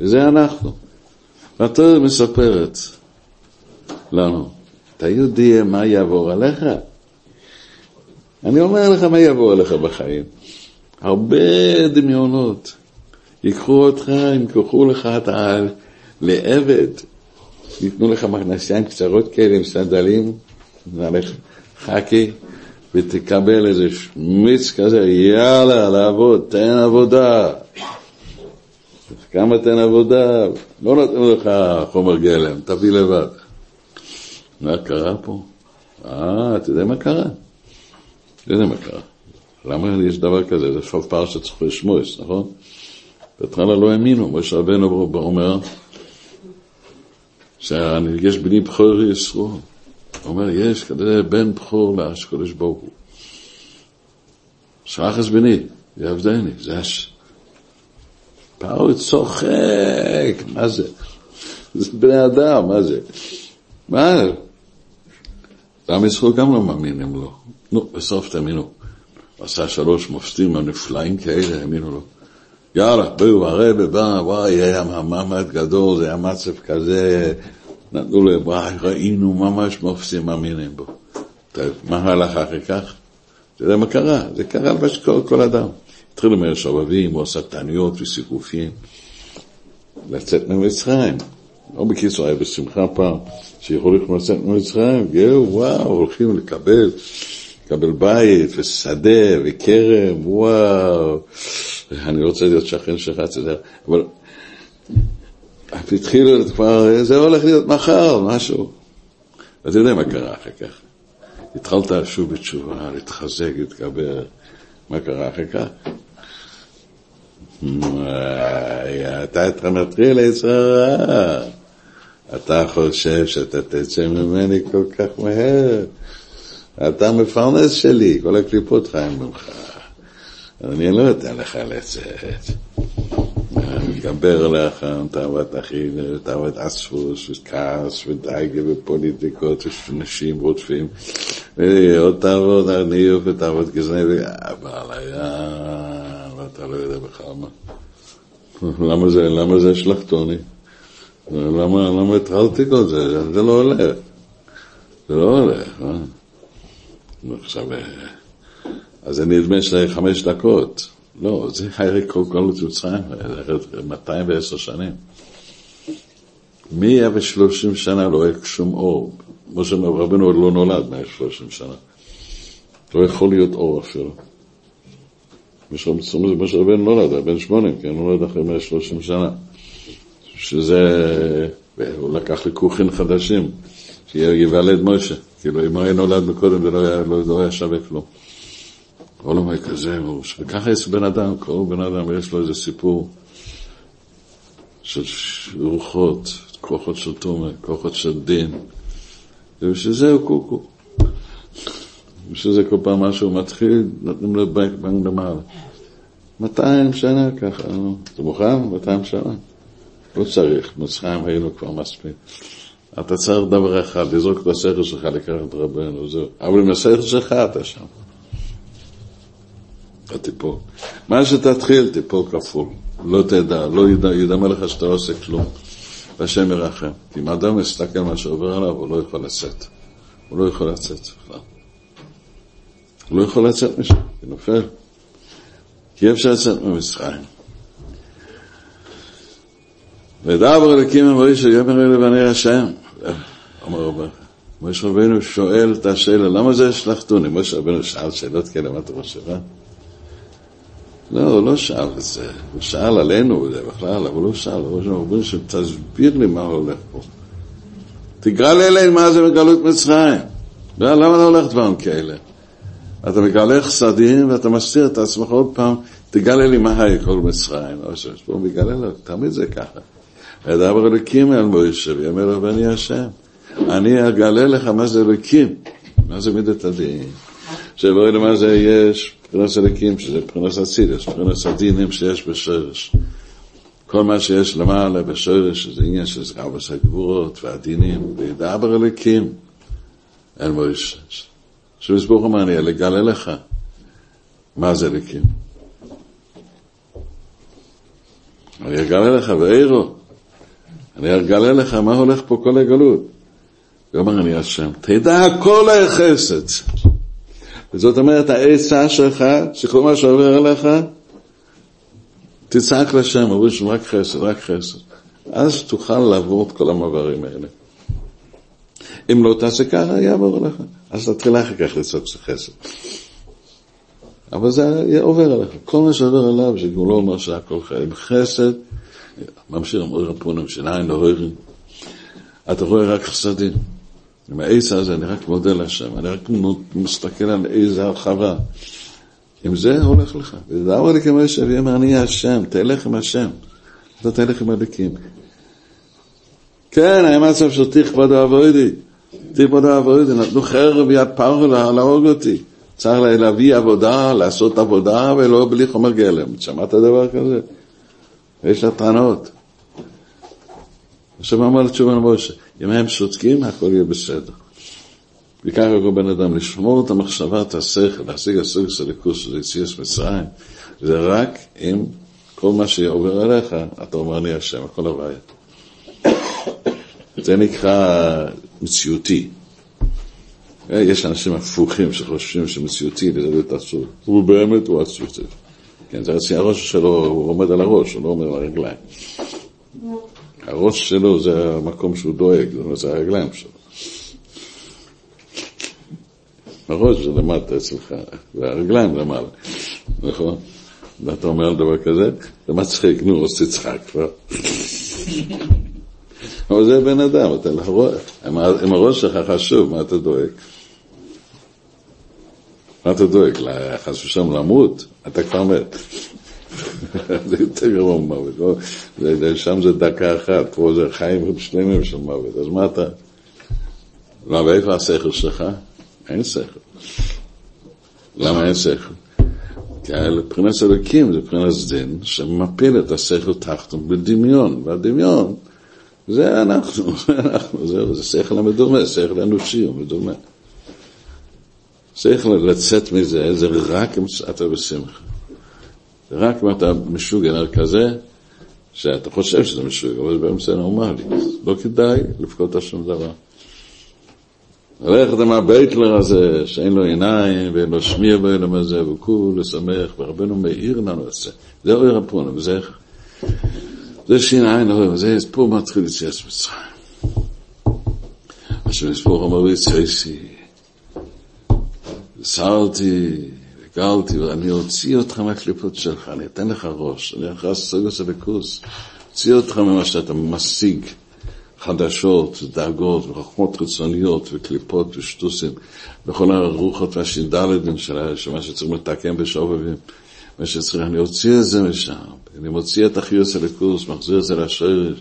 וזה אנחנו. והתורה מספרת לנו, אתה יודע מה יעבור עליך? אני אומר לך מה יעבור עליך בחיים. הרבה דמיונות. ייקחו אותך, ימכחו לך את העל לעבד, ייתנו לך מכנסיים קצרות כאלה עם סנדלים, חכי, ותקבל איזה שמיץ כזה, יאללה, לעבוד, תן עבודה. כמה תן עבודה, לא נותנים לך חומר גלם, תביא לבד. מה קרה פה? אה, אתה יודע מה קרה? אתה יודע מה קרה. למה יש דבר כזה? זה סוף פרשת צריך לשמוס, נכון? בהתחלה לא האמינו, משה רבנו אומר שיש בני בכור ישראל. הוא אומר, יש כזה בן בכור לקדוש ברוך הוא. שחס בני, יעבדני, זה הש... פרעה צוחק, מה זה? [LAUGHS] זה בני אדם, מה זה? מה? עם ישראל גם לא מאמינים לו. נו, בסוף תאמינו. הוא עשה שלוש מופתים הנפלאים כאלה, האמינו לו. יאללה, בואו, הרבה בא, וואי, היה מעמד גדול, זה היה מצב כזה, נתנו להם, וואי, ראינו ממש מופסים מאמינים בו. טוב, מה הלך אחרי כך? אתה יודע מה קרה? זה קרה בשכל כל אדם. התחילו מהשובבים, או שטניות וסיגופים, לצאת ממצרים. לא בקיצור, היה בשמחה פעם, שיכולו לצאת ממצרים, גאו, וואו, הולכים לקבל, לקבל בית, ושדה, וכרם, וואו. אני רוצה להיות שכן שלך, אתה יודע, אבל התחילו כבר, זה הולך להיות מחר, משהו. ואתה יודע מה קרה אחר כך. התחלת שוב בתשובה, להתחזק, להתגבר. מה קרה אחר כך? אתה מתחיל לצרה. אתה חושב שאתה תצא ממני כל כך מהר. אתה מפרנס שלי, כל הקליפות חיים ממך. אני לא אתן לך לצאת. מתגבר עליך, תאוות אחינו, תאוות אספוס, וכעס, ודאגה, ופוליטיקות, ונשים רודפים, ועוד תאוות עניות ותאוות גזעני, אבל היה, ואתה לא יודע בכלל מה. למה זה, למה זה שלחתוני? למה, למה התחלתי כל זה? זה לא הולך. זה לא הולך, אה? עכשיו, אז זה נדמה שזה חמש דקות. לא, זה היה כל גלות מצרים, 210 שנים. מאה ושלושים שנה לא היה שום אור. משה רבנו עוד לא נולד 130 שנה. לא יכול להיות אור אפילו. משה רבנו נולד, היה בן 80, כן, הוא נולד אחרי 130 שנה. שזה, הוא לקח לכוכים חדשים, שיוולד משה. כאילו, אם היה נולד מקודם זה לא היה, לא, לא היה שווה כלום. עולם כזה, וככה יש בן אדם, כל בן אדם יש לו איזה סיפור של רוחות, כוחות של תומר, כוחות של דין, ובשביל זה הוא קוקו. בשביל זה כל פעם משהו מתחיל, נותנים לו בנק למעלה. 200 שנה ככה, אתה מוכן? 200 שנה. לא צריך, מצרים היינו כבר מספיק. אתה צריך דבר אחד, לזרוק את השכל שלך לקחת רבנו, זהו. אבל עם השכל שלך אתה שם. אתה תיפול. מה שתתחיל, תיפול כפול. לא תדע, לא ידע, ידמה לך שאתה לא עושה כלום. והשם ירחם. כי אם אדם מסתכל מה שעובר עליו, הוא לא יכול לצאת. הוא לא יכול לצאת בכלל. הוא לא יכול לצאת משם, כי נופל. כי אפשר לצאת ממצרים. ודבר אלוקים אמרי שיאמר אלה בני השם. אומר רבי, משה רבנו שואל את השאלה, למה זה שלחתוני? משה רבנו שאל שאלות כאלה, מה אתה חושב? אה? לא, הוא לא שאל את זה, הוא שאל עלינו זה בכלל, אבל הוא שאל, הוא אומר, תסביר לי מה הולך פה. תגלה אליהם מה זה מגלות מצרים. לא, למה אתה הולך דברים כאלה? אתה מגלה חסדים ואתה מסתיר את עצמך עוד פעם, תגלה לי מה היה כל מצרים. או שיש פה מגלה לו, תמיד זה ככה. וידבר אלוקים אל מוישה ויאמר לו בני השם. אני אגלה לך מה זה אלוקים, מה זה מידת הדין. שלא יודע מה זה יש מבחינת אלוקים, שזה מבחינת אצילס, מבחינת הדינים שיש בשורש. כל מה שיש למעלה בשורש, זה עניין של זרבס הגבורות והדינים, וידבר אלוקים אל מוישה. שבסבוך אמר אני אגלה לך מה זה אלוקים. אני אגלה לך ואירו, אני אגלה לך מה הולך פה כל הגלות. ואומר אני השם, תדע כל החסד. וזאת אומרת, העצה שלך, שכל מה שעובר עליך, תצעק לשם, אומרים שם רק חסד, רק חסד. אז תוכל לעבור את כל המעברים האלה. אם לא תעשה ככה, יעבור עליך. אז תתחיל אחר כך לצעוק חסד. אבל זה עובר עליך. כל מה שעובר עליו, שגם לא אומר שהכל חיים. חסד, ממשיך עם אורי פונים, שניים לא רואים. אתה רואה רק חסדים. עם העץ הזה, אני רק מודה להשם, אני רק מסתכל על איזה הרחבה. עם זה הולך לך. ודאמר לי כמו שבי אמר, אני השם, תלך עם השם. אתה תלך עם הליקים. כן, היה מצב של תכבוד אבוידי. תכבוד אבוידי, נתנו חרב יד פרעה להרוג אותי. צריך להביא עבודה, לעשות עבודה, ולא בלי חומר גלם. שמעת דבר כזה? יש לה טענות. עכשיו אמר לתשובה למשה, אם הם שותקים, הכל יהיה בסדר. וככה כל בן אדם, לשמור את המחשבה, את השכל, להשיג הסוג של הליכוס של יציאס מצרים, זה רק אם כל מה שעובר עליך, אתה אומר לי השם, הכל הבעיה. זה נקרא מציאותי. יש אנשים הפוכים שחושבים שמציאותי וזה לא תעשו. הוא באמת, הוא עצוב. כן, זה הראש שלו, הוא עומד על הראש, הוא לא עומד על הרגליים. הראש שלו זה המקום שהוא דואג, זה הרגליים שלו. הראש זה למטה אצלך, והרגליים למעלה, נכון? ואתה אומר דבר כזה, זה מצחיק, נו, אז תצחק כבר. אבל זה בן אדם, אתה לא רואה, אם הראש שלך חשוב, מה אתה דואג? מה אתה דואג? חס ושלום למות? אתה כבר מת. זה יותר גרוע ממוות, לא? שם זה דקה אחת, פה זה חיים שלמים של מוות, אז מה אתה... לא, ואיפה השכל שלך? אין שכל. למה אין שכל? כי מבחינת אלוקים זה מבחינת דין שמפיל את השכל תחתון בדמיון, והדמיון זה אנחנו, [LAUGHS] זה אנחנו, זהו, זה שכל המדומה, שכל אנושי הוא מדומה. שכל לצאת מזה, זה רק אם אתה בשמחה. זה רק אם אתה משוגע כזה, שאתה חושב שזה משוגע, אבל זה באמצע נורמלי. לא כדאי לפקוד את שום דבר. ללכת עם הבייטלר הזה, שאין לו עיניים, ואין לו שמיע בעולם הזה, וכולו שמח, ורבנו מאיר לנו את זה. זה אוי רפונה, וזה... זה שיניים, וזה פה מתחיל יציאת מצרים. השם יספור אמר יצייסי, סרתי, וגרתי, ואני אוציא אותך מהקליפות שלך, אני אתן לך ראש, אני לך סוגוס הלכוס, אוציא אותך ממה שאתה משיג. חדשות, דאגות, וחוכמות חיצוניות, וקליפות ושטוסים, וכל הרוחות והש"דלתים של מה שצריך לתקן בשובבים, מה שצריך, אני אוציא את זה משם, אני מוציא את החיוס הליכוס, מחזיר את זה לשרש,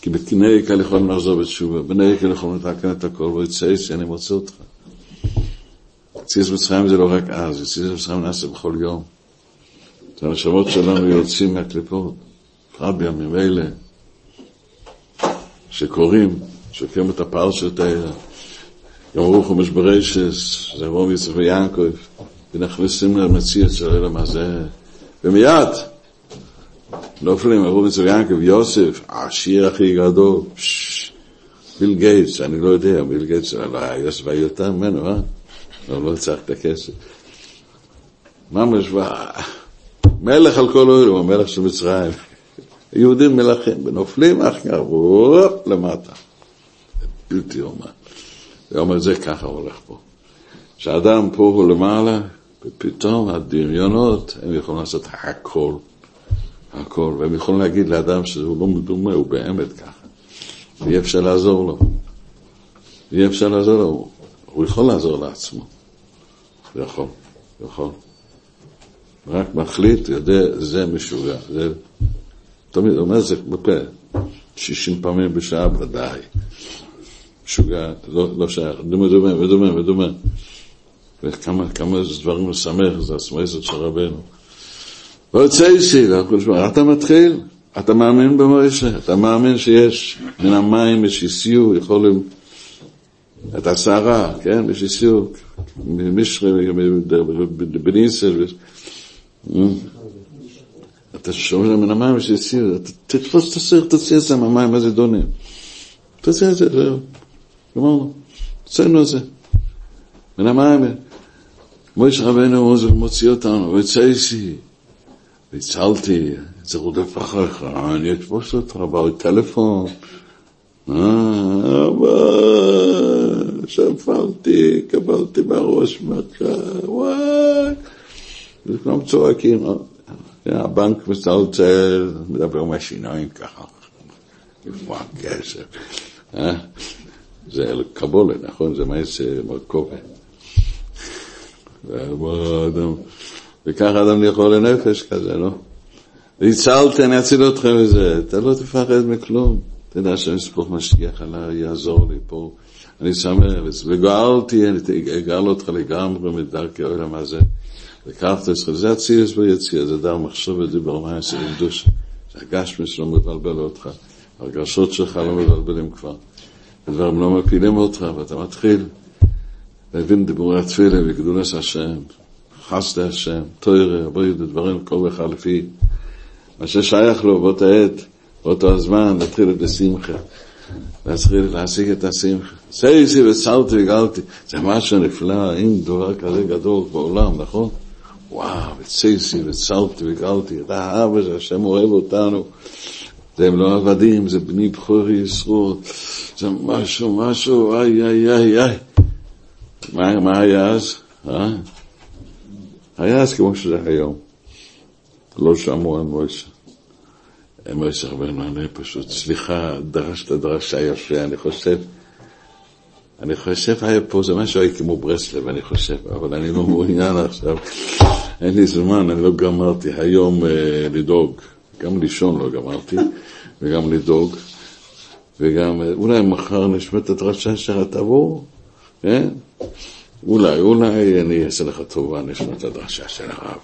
כי בקני יקל יכולים לחזור בתשובה, בני יקל יכולים לתקן את הכל, ויצא שאני מוצא אותך. יציאת מצרים זה לא רק אז, יציאת מצרים נעשה בכל יום. את הנשמות שלנו יוצאים מהקליפות, בפרט בימים אלה. שקוראים, שקוראים את הפרשות האלה. גם ברוך הוא משברשס, זה רוב יצחק ויעקב, ונכנסים למציאות של העולם הזה, ומיד נופלים, אברהם יצחק ויעקב, יוסף, העשיר הכי גדול, ביל גייטס, אני לא יודע, ביל גייטס, לא, יוסף היה יותר ממנו, אה? אבל לא צריך את הכסף. ממש, מלך על כל העולם, המלך של מצרים. יהודים מלכים, ונופלים אחר כך, למטה. בלתי יאומן. זה אומר, זה ככה הולך פה. כשאדם פה הוא למעלה, ופתאום הדמיונות, הם יכולים לעשות הכל. הכל. והם יכולים להגיד לאדם שהוא לא מדומה, הוא באמת ככה. ואי אפשר לעזור לו. ואי אפשר לעזור לו. הוא יכול לעזור לעצמו. יכול, יכול. רק מחליט, יודע, זה משוגע. זה תמיד אומר זה בפה, שישים פעמים בשעה ודאי. משוגע, לא, לא שייך, דומה דומה ודומה ודומה. וכמה כמה דברים לשמח, זה הסמסת של רבנו. ויוצא אישי, אתה מתחיל, אתה מאמין במוישה, אתה מאמין שיש מן המים ושיסיו, יכולים את הסערה, כן, ושיסיו, משרי, בניסל, אתה שומע מן המים שיסיר, תתפוס את הסיר, תוציא את זה מהמים, מה זה דונה? תוציא את זה, זהו. גמרנו, הוצאנו את זה. מן המים, מויש רבנו מוציא אותנו, ויצאיסי, והצלתי, זה רודף אחריך, אני אתפוס אותך בטלפון. אבא, שפלתי, קבלתי בראש מכה, וואי. וכולם צועקים, הבנק מצלצל, מדבר עם השיניים ככה, איפה הכסף? זה קבולה, נכון? זה מעץ מרכובה. וככה אדם יכול לנפש כזה, לא? והצלתי, אני אציל אתכם מזה. אתה לא תפחד מכלום. שאני אספוך משגיח עליי, יעזור לי פה. אני שמח, וגאלתי, אני אגאל אותך לגמרי מדרכי העולם הזה. לקחת את זה, הציוס ביציאה, זה דר מחשוב ודיבר מים של קדוש. זה הגשמי שלא מבלבל אותך, הרגשות שלך לא מבלבלים כבר. הדברים לא מפילים אותך, ואתה מתחיל להבין דיבורי התפילה וגדולת השם, חסדי השם, תוירה, עבוד דברים, כל אחד לפי מה ששייך לו באותה עת, באותו הזמן, להתחיל את השמחה. להתחיל להשיג את השמחה. סייסי וצלתי וגלתי, זה משהו נפלא, אין דבר כזה גדול בעולם, נכון? וואו, וצייסי וצלתי וגלתי, אתה האבא שהשם אוהב אותנו, זה לא עבדים, זה בני בכור ישרו, זה משהו, משהו, איי, איי, איי, איי. מה, מה היה אז? אה? היה אז כמו שזה היום. לא שמעו על מוישה. מוישה רבנו, אני פשוט, סליחה, דרשת דרשה יפה, אני חושב, אני חושב היה פה, זה משהו היה כמו ברסלב, אני חושב, אבל אני לא מעוניין [LAUGHS] עכשיו, אין לי זמן, אני לא גמרתי היום אה, לדאוג, גם לישון לא גמרתי, [LAUGHS] וגם לדאוג, וגם, אה, אולי מחר נשמע את הדרשה שלך, תבוא, כן? אולי, אולי אני אעשה לך טובה, נשמע את הדרשה של הרב.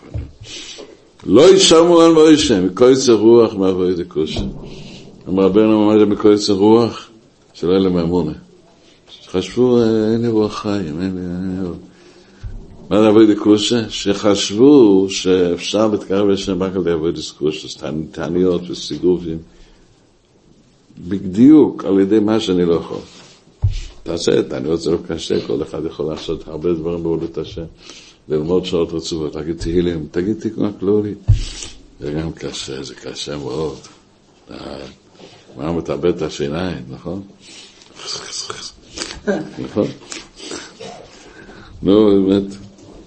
לא ישמעו על מוישה, מקויצר רוח מעבוד הכושר. אמר רבנו זה מקויצר רוח? שלא יהיה להם אמונה. חשבו, אין לי רוח חיים, אין לי... אין לי... מה זה עבוד הכושר? שחשבו שאפשר להתקרב לשם רק על עבוד הכושר, תעניות וסיגופים. בדיוק על ידי מה שאני לא יכול. תעשה את העניות, זה לא קשה, כל אחד יכול לעשות הרבה דברים בעבודת השם. ללמוד שעות רצופות, להגיד תהילים, תגיד תקווה כלולי. זה גם קשה, זה קשה מאוד. מה מתאבד את השיניים, נכון? נכון? נו, באמת,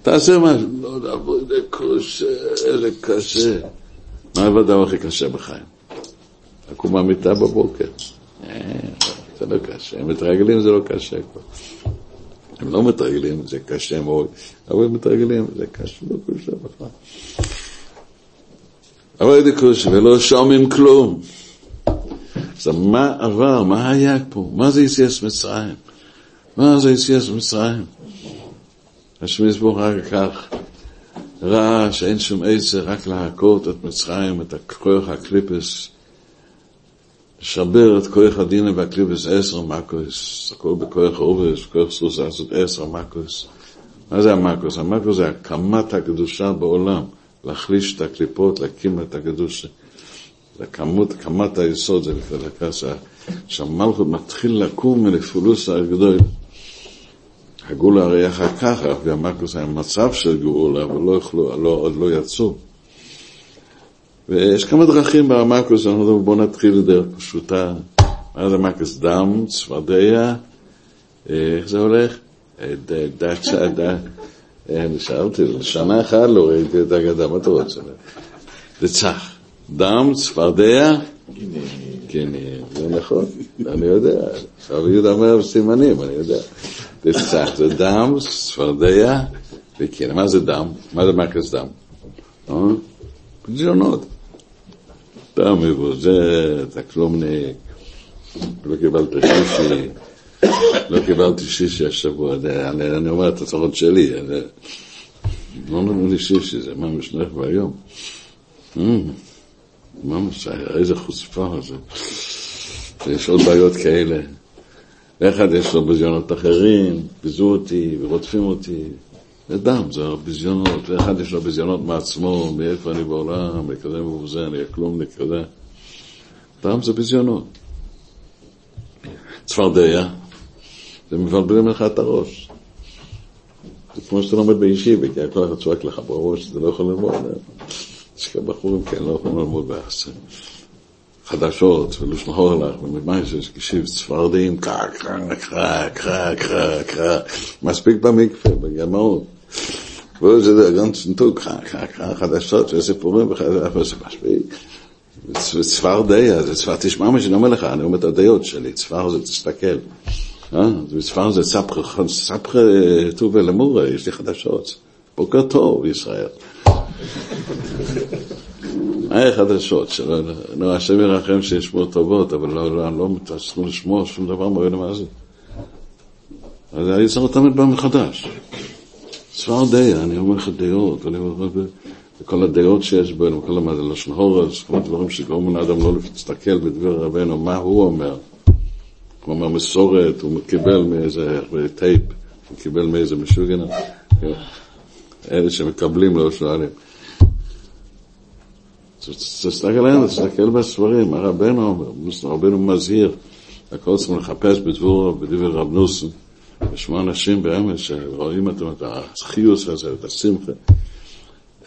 תעשה משהו. לא, לעבוד, זה קשה, זה קשה. מה הדבר הכי קשה בחיים? לקום מהמיטה בבוקר. זה לא קשה. מתרגלים זה לא קשה כבר. הם לא מתרגלים, זה קשה מאוד, אבל הם מתרגלים, זה קשה, לא קשה בכלל. אבל זה קשה, ולא שומעים כלום. אז מה עבר, מה היה פה? מה זה יציאס מצרים? מה זה יציאס מצרים? השם יסבור רק כך, ראה שאין שום עצר, רק להכות את מצרים, את הכוח הקליפס, לשבר את כוח הדין והקליפס עשר מקוס, הכל בכוח אובס, כוח סוס לעשות עשר מקוס. מה זה המקוס? המקוס זה הקמת הקדושה בעולם, להחליש את הקליפות, להקים את הקדושה. זה כמות, הקמת היסוד, זה לפי שהמלכות מתחיל לקום מלפולוס הגדול. הגאולה הרי אחר כך, והמקוס היה מצב של גאולה, אבל לא יכלו, לא, עוד לא יצאו. ויש כמה דרכים במקוס, בואו נתחיל לדרך פשוטה. מה זה מקוס? דם, צפרדע, איך זה הולך? דצה, אני שאלתי, שנה אחת לא ראיתי את הגדה, מה אתה רוצה? דצח. דם, צפרדע, כן, זה נכון, אני יודע. עכשיו יהודה אומר סימנים, אני יודע. דצח זה דם, צפרדע, וכן, מה זה דם? מה זה מקוס דם? פדיונות. אתה מבוזר, אתה כלומניק, לא קיבלת שישי, לא קיבלתי שישי השבוע, אני, אני אומר את הצרות שלי, אני, לא נתנו לי שישי, זה מה משנך והיום. ממש, איזה חוצפה זה. יש עוד בעיות כאלה. ואחד יש לו ביזיונות אחרים, ביזו אותי ורודפים אותי, זה דם, זה ביזיונות, ואחד יש לו ביזיונות מעצמו, מאיפה אני בעולם, וכזה ובזה, אני כלום כזה. דם זה ביזיונות. צפרדע, זה מבלבלים לך את הראש. זה כמו שאתה לומד בישיבה, כי הכל אחד צועק לך בראש, אתה לא יכול ללמוד. יש כאלה בחורים כאלה, לא יכולים ללמוד בעשר. חדשות, ולושן הורלך, וממה יש גישיב צפרדים, קרא, קרא, קרא, קרא, קרא, קרא, מספיק במקווה, בגמרות. וזה ganzen Tag חדשות וסיפורים וכאלה, זה מספיק. צפרדע, זה צפר, תשמע מה שאני אומר לך, אני אומר את הדעות שלי, צפר זה תסתכל. צפר זה ספר, טוב ולמורה, יש לי חדשות. בוקר טוב, ישראל. מה החדשות? נו, השם ירחם שישמעו טובות, אבל לא מתעסקו לשמוע שום דבר למה זה. אז אני צריך לתמיד בא מחדש. צפרדע, אני אומר לך דעות, אני אומר וכל הדעות שיש בנו, כל זה לשון הורס, כל הדברים שגורמים לאדם לא להסתכל בדבר רבנו, מה הוא אומר. הוא אומר מסורת, הוא קיבל מאיזה טייפ, הוא קיבל מאיזה משוגן, אלה שמקבלים לא שואלים. תסתכל עליהם, תסתכל בספרים, מה רבנו אומר, רבנו מזהיר, הכל צריכים לחפש בדבר רב נוסן. לשמוע אנשים באמת שרואים את החיוס הזה, את השמחה,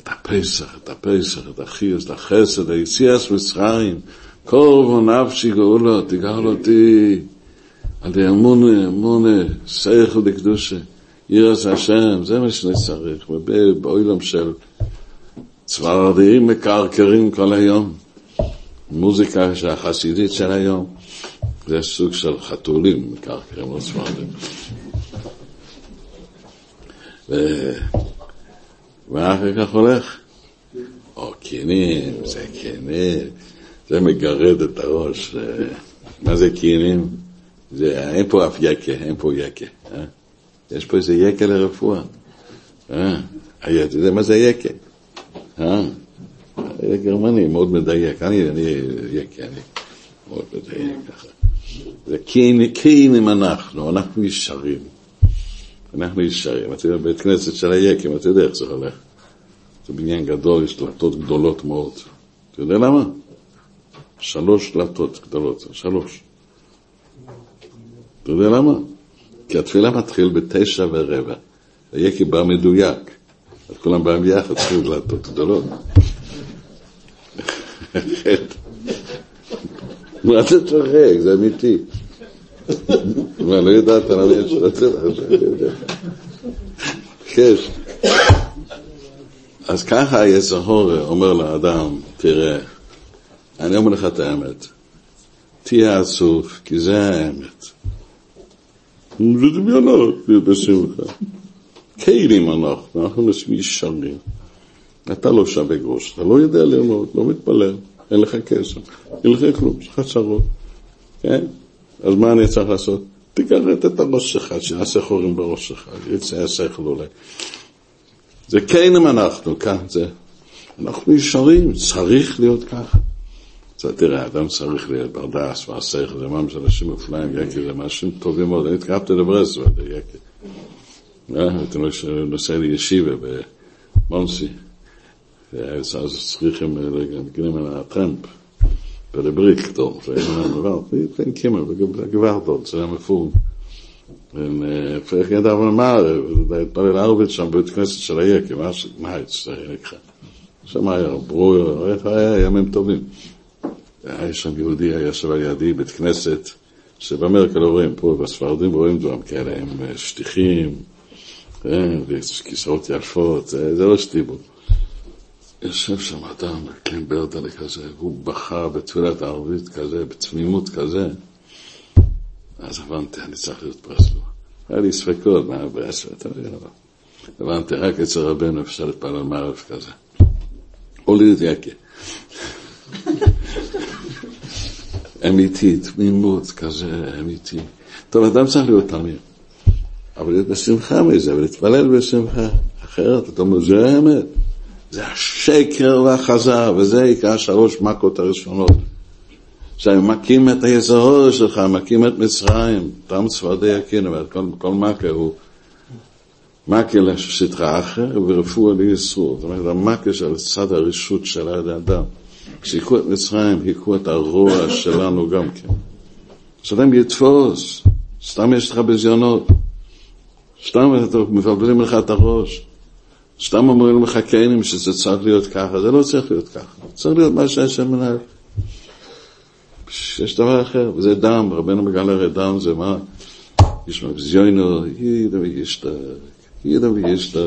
את הפסח, את הפסח, את החיוס, את החסד, היציאס מצרים, קורבו נפשי גאולו, תגאל אותי. על אמונה, אמונה, סייכל דקדושה, ירס השם, זה מה שאני צריך, ובאוילם של צווארדיים מקרקרים כל היום, מוזיקה החסידית של היום, זה סוג של חתולים מקרקרים, לא צווארדיים. ואחר כך הולך, או קינים, זה קינים, זה מגרד את הראש. מה זה קינים? זה, אין פה אף יקה, אין פה יקה. אה? יש פה איזה יקה לרפואה. אה? אתה יודע מה זה יקה? אה? גרמני, מאוד מדייק. אני, אני יקה, אני מאוד מדייק ככה. זה קינים אנחנו, אנחנו ישרים. אנחנו ישרים. אתה יודע, בית כנסת של היקם, אתה יודע איך זה הולך. זה בניין גדול, יש דלתות גדולות מאוד. אתה יודע למה? שלוש דלתות גדולות, שלוש. אתה יודע למה? כי התפילה מתחיל בתשע ורבע. היקי בא מדויק. אז כולם באים ביחד, צריכים דלתות גדולות. [LAUGHS] מה אתה צוחק? זה אמיתי. מה, לא ידעת למה יש כן. אז ככה היצר אומר לאדם, תראה, אני אומר לך את האמת, תהיה עצוב, כי זה האמת. זה דמיונות, בשמחה. כלים אנחנו, אנחנו אנשים ישרים. אתה לא שווה גרוש, אתה לא יודע ללמוד, לא מתפלל, אין לך כסף, אין לך כלום, יש לך צרות, כן? אז מה אני צריך לעשות? תגרד את הראש שלך, שיעשה חורים בראש שלך, יצא השכל אולי. זה כן אם אנחנו, כאן זה. אנחנו ישרים, צריך להיות ככה. אז תראה, אדם צריך להיות ברדס והשכל, זה ממש אנשים מופלאים, יקי, זה אנשים טובים מאוד. אני התקרבתי לברסלב, יקי. הייתי נוסע לישיבה במונסי, אז צריכים להגנים על הטרמפ. Der Welt, wie kein Kimmer, dort, so haben wir vor. Und äh, vielleicht geht aber mal, der Paul Albert schon wird Knesset של היקי, מה מהץ, זה נקרא. שם היה ברור, איך היה ימים טובים. היה שם יהודי, היה שם על ידי בית כנסת, שבאמריקה לא רואים, פה בספרדים רואים דברים כאלה, הם שטיחים, וכיסאות יפות, זה לא שטיבו. יושב שם אדם, כן ברדלה כזה, הוא בכה בתפילת הערבית כזה, בתמימות כזה. אז הבנתי, אני צריך להיות ברסלו. היה לי ספקות מה ברסלו, אתה יודע. הבנתי, רק אצל רבנו אפשר להתפלל מערב כזה. הוליד יקה. [LAUGHS] אמיתי, תמימות כזה, אמיתי. טוב, אדם צריך להיות תמיר. אבל להיות בשמחה מזה, ולהתפלל בשמחה. אחרת, אתה אומר, זה האמת. זה השקר והחזר, וזה עיקר שלוש מכות הראשונות. שהם מכים את היזהור שלך, מכים את מצרים, תם צפרדי הקינו, כל, כל מכה הוא מכה לשטחה אחר ורפואה לישרור. זאת אומרת, המכה של צד הרשות של האדם. כשהיכו את מצרים, היכו את הרוע שלנו גם כן. שאדם יתפוס, סתם יש לך בזיונות, סתם מבלבלים לך את הראש. סתם אומרים לך כן, שזה צריך להיות ככה, זה לא צריך להיות ככה, צריך להיות מה שהשם מנהל. יש דבר אחר, וזה דם, רבנו מגלה הרי דם זה מה? יש מבזיונו, ידע וישתק, ידע וישתק,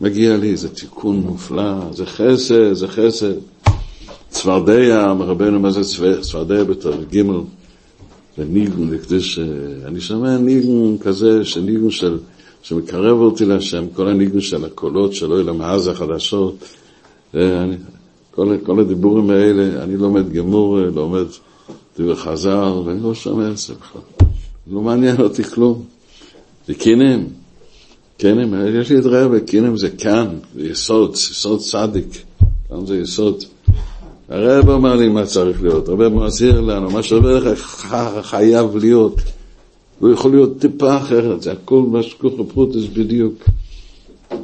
מגיע לי איזה תיקון מופלא, זה חסד, זה חסד. צפרדע, רבנו מה זה צפרדע בתור ג' זה ניגון, אני שומע ניגון כזה, שניגון של שמקרב אותי להשם, כל הניגון של הקולות שלו אל המאז החדשות, ואני, כל, כל הדיבורים האלה, אני לומד גמור, לומד דבר חז"ל, ואני לא שומע את זה בכלל. לא מעניין אותי כלום. זה קינם, קינם, יש לי את רבי, קינם זה כאן, זה יסוד, יסוד צדיק, כאן זה יסוד. הרב אומר לי מה צריך להיות, הרב מזהיר לנו, מה שעובר חייב להיות. לא יכול להיות טיפה אחרת, זה הכל מה שכוח הפרוטס בדיוק.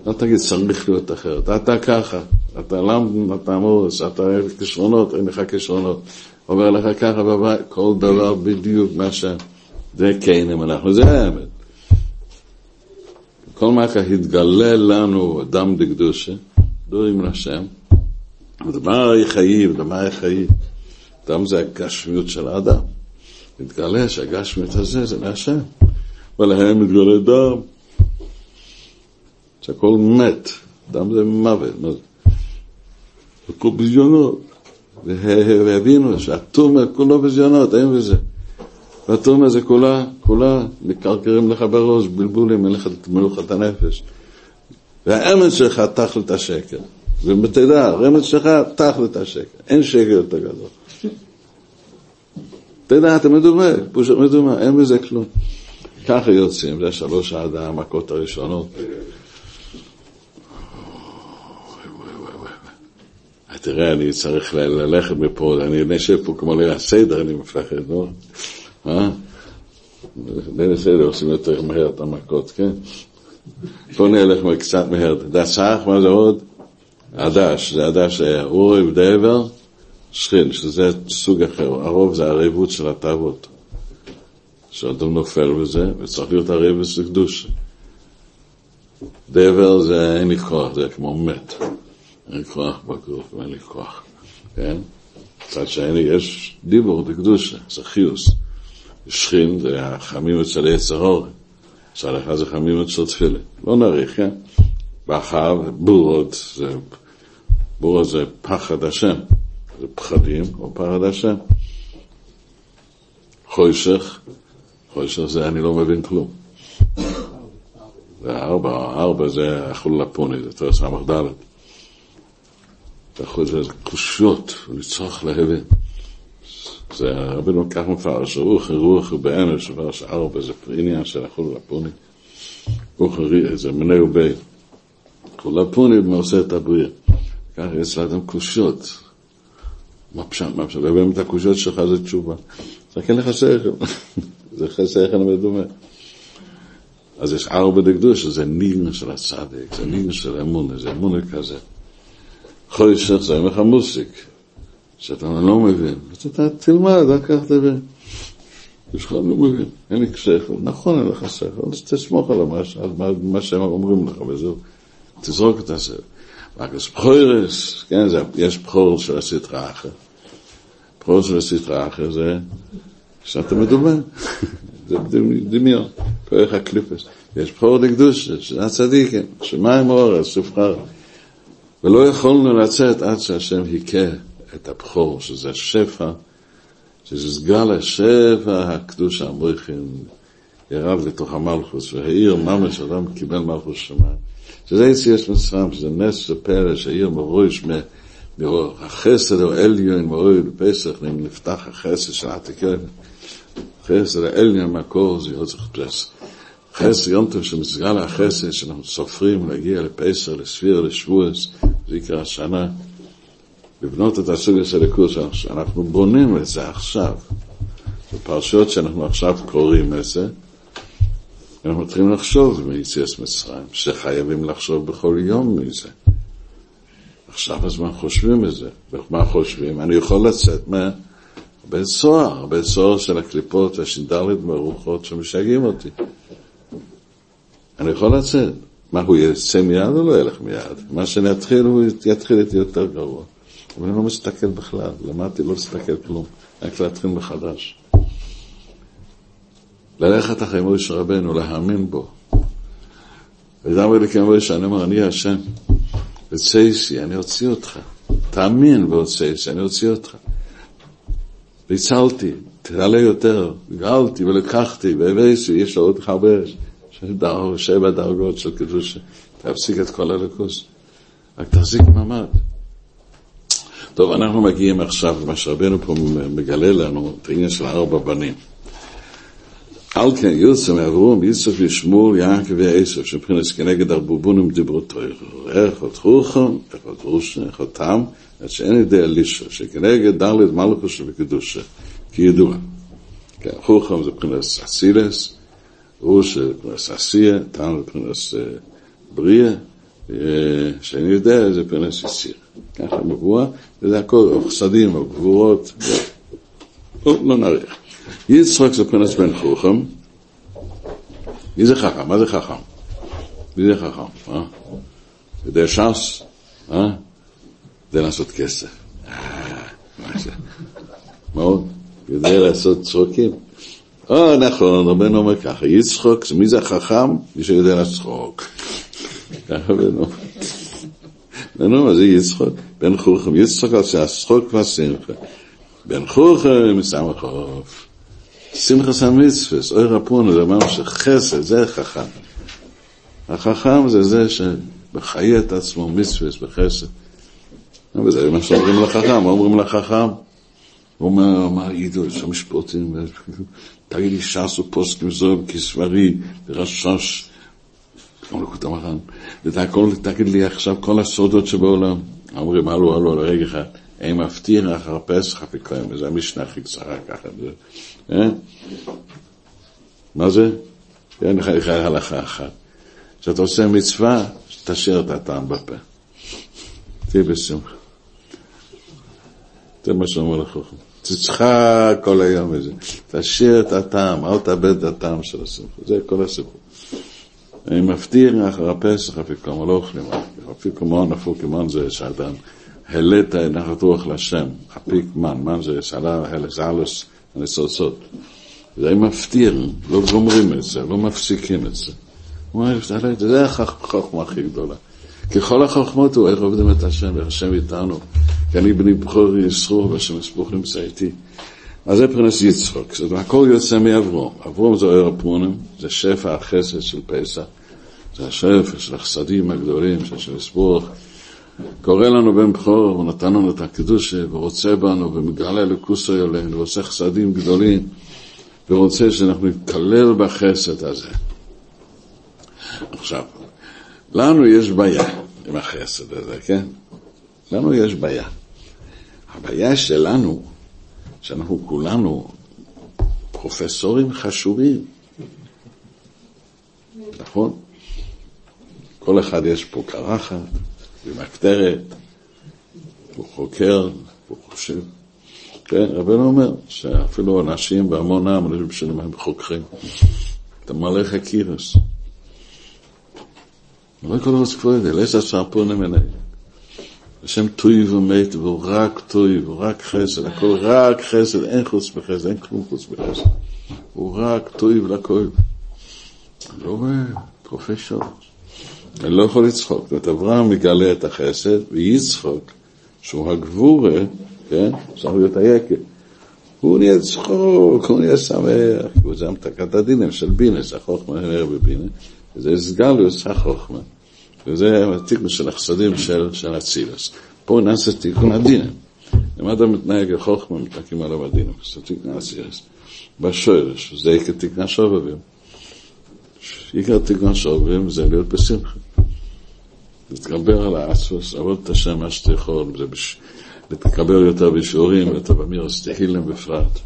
אל תגיד צריך להיות אחרת, אתה ככה, אתה למד, אתה מורס, אתה כישרונות, אין לך כישרונות. אומר לך ככה בבית, כל דבר בדיוק מה ש... זה כן אם אנחנו, זה האמת. כל מה התגלה לנו דם דקדושה, דורים להשם, ודבר יחייב, דבר יחייב. אדם זה הגשמיות של האדם. מתגלה שהגשמיות הזה זה מהשם. ולהם מתגלה דם. שהכל מת. דם זה מוות. הכל ביזיונות. והבינו שהתומה כולו ביזיונות, אין בזה. והתומה זה כולה, כולה מקרקרים לך בראש, בלבולים, אין לך מלוכת הנפש. והאמת שלך תכלת השקר. ותדע, הרמז שלך תכלת השקר. אין שקר יותר גדול. תדע, אתה מדומה, מדומה, אין בזה כלום. ככה יוצאים, זה שלוש המכות הראשונות. תראה, אני צריך ללכת מפה, אני נשב פה כמו ליל הסדר, אני מפחד, לא? אה? ליל הסדר עושים יותר מהר את המכות, כן? בוא נלך קצת מהר. דסח, מה זה עוד? עדש, זה עדש אורי ודבר, שכין, שזה סוג אחר. הרוב זה הרבות של התאוות. שאדם נופל בזה, וצריך להיות הרבות של קדוש. דבר זה אין לי כוח, זה כמו מת. אין לי כוח בגוף, אין לי כוח, כן? מצד שני יש דיבור דקדושה, זה חיוס. שכין זה החמים אצל יצר אורן. מצד אחד זה חמים אצל תפילה. לא נאריך, כן? בחר, בורות, זה, בורות זה פחד השם. זה פחדים או פחד השם. חושך, חושך זה אני לא מבין כלום. זה ארבע, ארבע זה החול לפוני, זה תרס ס"ד. זה קושיות, וצריך להבין. זה רבינו כך מפרש, רוח רוח באמש, שפרש ארבע, זה עניין של החול לפוני. רוח זה מנה ובי. חול לפוני עושה את הבריאה. ככה יש לאדם קושיות. מה פשט, מה פשט, ובאמת הקושיות שלך זה תשובה. זה כן לך שכל, [LAUGHS] זה שכל מדומה. אז יש ארבע דקדוש, זה ניגן של הצדק, זה ניגן של אמונה, זה אמונה כזה. חושך זה אומר לך מוסיק, שאתה לא מבין, אז אתה תלמד, רק כך תבין. יש לך לא מבין, אין לי שכל, נכון אין לך שכל, אז תסמוך על מה, שהם אומרים לך, וזהו, תזרוק את השכל. רק יש בחורס, כן, זה, יש בחור של הסטרה אחר. בחור של הסטרה אחר זה שאתה מדומה, זה דמיון, כוח הקליפס. יש בחור לקדוש, הצדיקים, שמים אורס, סופחר. ולא יכולנו לצאת עד שהשם היכה את הבכור, שזה שפע, שזה סגל השפע הקדוש המויכין, ירד לתוך המלכוס, והעיר ממש אדם קיבל מלכוס שמיים. שזה יציאת מצרים, שזה נס ופלא, שהעיר מרויש מהחסד או עליון מרוי בפסח, נפתח החסד של עתיקן, חסד העליון מהקור, זה יוצא פלס. חסד יום טוב שמסגל החסד שאנחנו סופרים להגיע לפסח, לספיר, לשבועס, זה יקרה השנה. לבנות את הסוג הזה לקורס, אנחנו בונים את זה עכשיו. בפרשיות שאנחנו עכשיו קוראים את זה, אנחנו מתחילים לחשוב מיציאת מצרים, שחייבים לחשוב בכל יום מזה. עכשיו הזמן חושבים את זה. ומה חושבים? אני יכול לצאת מהבית סוהר, הבית סוהר של הקליפות והשינדלית והרוחות שמשגעים אותי. אני יכול לצאת. מה, הוא יצא מיד או לא ילך מיד? מה שאני אתחיל, הוא יתחיל איתי יותר גרוע. אבל אני לא מסתכל בכלל, למדתי לא להסתכל כלום, רק להתחיל מחדש. ללכת אחרי מוישה רבנו, להאמין בו. ודאמר לי כמוישה, אני אומר, אני השם, וצייסי, אני אוציא אותך. תאמין והוצייסי, אני אוציא אותך. והצלתי, תעלה יותר, גאלתי ולקחתי, והבאתי, יש עוד הרבה, שבע דרגות של קדושה. תפסיק את כל הלכוס, רק תחזיק מעמד. טוב, אנחנו מגיעים עכשיו, מה שרבנו פה מגלה לנו, את העניין של ארבע בנים. על כן יוצא מאברום, יצוף ישמור, יעקב ועשף, שבחינס כנגד ארבובונים דיברו תוירו. אחד חוכם, אחד רושן, אחד תם, עד שאין ידי אלישע, שכנגד דלת מלכו שבקדושה, כידוע. כן, חוכם זה בחינס אסילס, רוש זה בחינס עשייה, תם זה בחינס בריאה, שאין יודע זה בחינס יסיר. ככה מבואה, וזה הכל, חסדים, גבורות, לא נאריך. יצחק זה פרנס בן חוכם. מי זה חכם? מה זה חכם? מי זה חכם? אה? יודע ש"ס? אה? זה לעשות כסף. אה, מה? מאוד, יודע לעשות צחוקים. או, נכון, רבנו אומר ככה, יצחוק, מי זה החכם? מי שיודע לצחוק. ככה רבנו. רבנו מה זה יצחוק? בן חוכם, יצחוק על שהצחוק והשמחה. בן חוכם, סמכוף. שמחה סמיצפס, אוי רפונו, זה אמרנו שחסד, זה חכם. החכם זה זה שמחיה את עצמו מצווס בחסד. וזה מה שאומרים לחכם, אומרים לחכם? הוא אומר, מה ידעו, יש שם משפוטים, תגיד לי ש"ס ופוסקים זו כסברי, ורשש, כמו לקות המחן, תגיד לי עכשיו כל הסודות שבעולם. אומרים, הלו, הלו, רגע אחד, הם מפתיר אחר פסח אפיקויים, וזה המשנה הכי קצרה ככה. אה? מה זה? אין לך הלכה אחת. כשאתה עושה מצווה, תשאיר את הטעם בפה. תהיה בשמחה. זה מה שאומר לחוכם. תצחק כל היום הזה. תשאיר את הטעם, אל תאבד את הטעם של השמחה. זה כל הסיפור. אני מבטיח אחר הפסח אפיקומו, לא אוכלים. אפיקומו, אפיקומו זה שאדם העלית נחת רוח להשם, אפיק מן, מן זה סעלה, הלס, הניצוצות. זה מפתיר, לא גומרים את זה, לא מפסיקים את זה. הוא אומר, זה החוכמה הכי גדולה. ככל החוכמות הוא איך עובדים את השם, ואיך השם איתנו. כי אני בני בכור יסחור, והשם יספוך נמצא איתי. אז זה פרנס יצחוק, זאת אומרת, הכל יוצא מאברום. אברום זה ער הפונים, זה שפע החסד של פסח. זה השפע של החסדים הגדולים, של השם יספוך. קורא לנו בן בכור, הוא נתן לנו את הקדושה, ורוצה בנו, ומגלה לכוסו עלינו, ועושה חסדים גדולים, ורוצה שאנחנו נתקלל בחסד הזה. עכשיו, לנו יש בעיה עם החסד הזה, כן? לנו יש בעיה. הבעיה שלנו, שאנחנו כולנו פרופסורים חשובים, נכון? כל אחד יש פה קרחת ומקטרת, הוא חוקר, הוא חושב. כן, רבנו אומר שאפילו אנשים בהמונם, אנשים שלהם הם חוקרים. אתה מלא חקירס. לא כל ראש כבוד, אלא יש עשר פונים אליי. השם טוי ומת, והוא רק טוי, והוא רק חסד, הכל רק חסד, אין חוץ בחסד, אין כלום חוץ בחסד. הוא רק טוי ולכל. לא רואה, פרופסור. אני לא יכול לצחוק. זאת אברהם מגלה את החסד, ויצחוק, שהוא הגבורה, כן? צריך להיות היקל. הוא נהיה צחוק, הוא נהיה שמח, הוא זה המתקת הדינים של בינס, החוכמה נראה בבינס, וזה סגלוס החוכמה. וזה התיקון של החסדים של, של אצילס. פה נעשה תיקון הדינם. אם אדם מתנהג לחוכמה, מתנהגים עליו הדינם. זה תיקון אצילס. בשורש, זה עיקר תיקון השובבים. עיקר תיקון השובבים זה להיות בשמחה. להתגבר על האסוס, לעבוד את השם מה שאתה יכול, זה בש... להתקבל יותר בשיעורים, יותר במירס תהילם בפרט.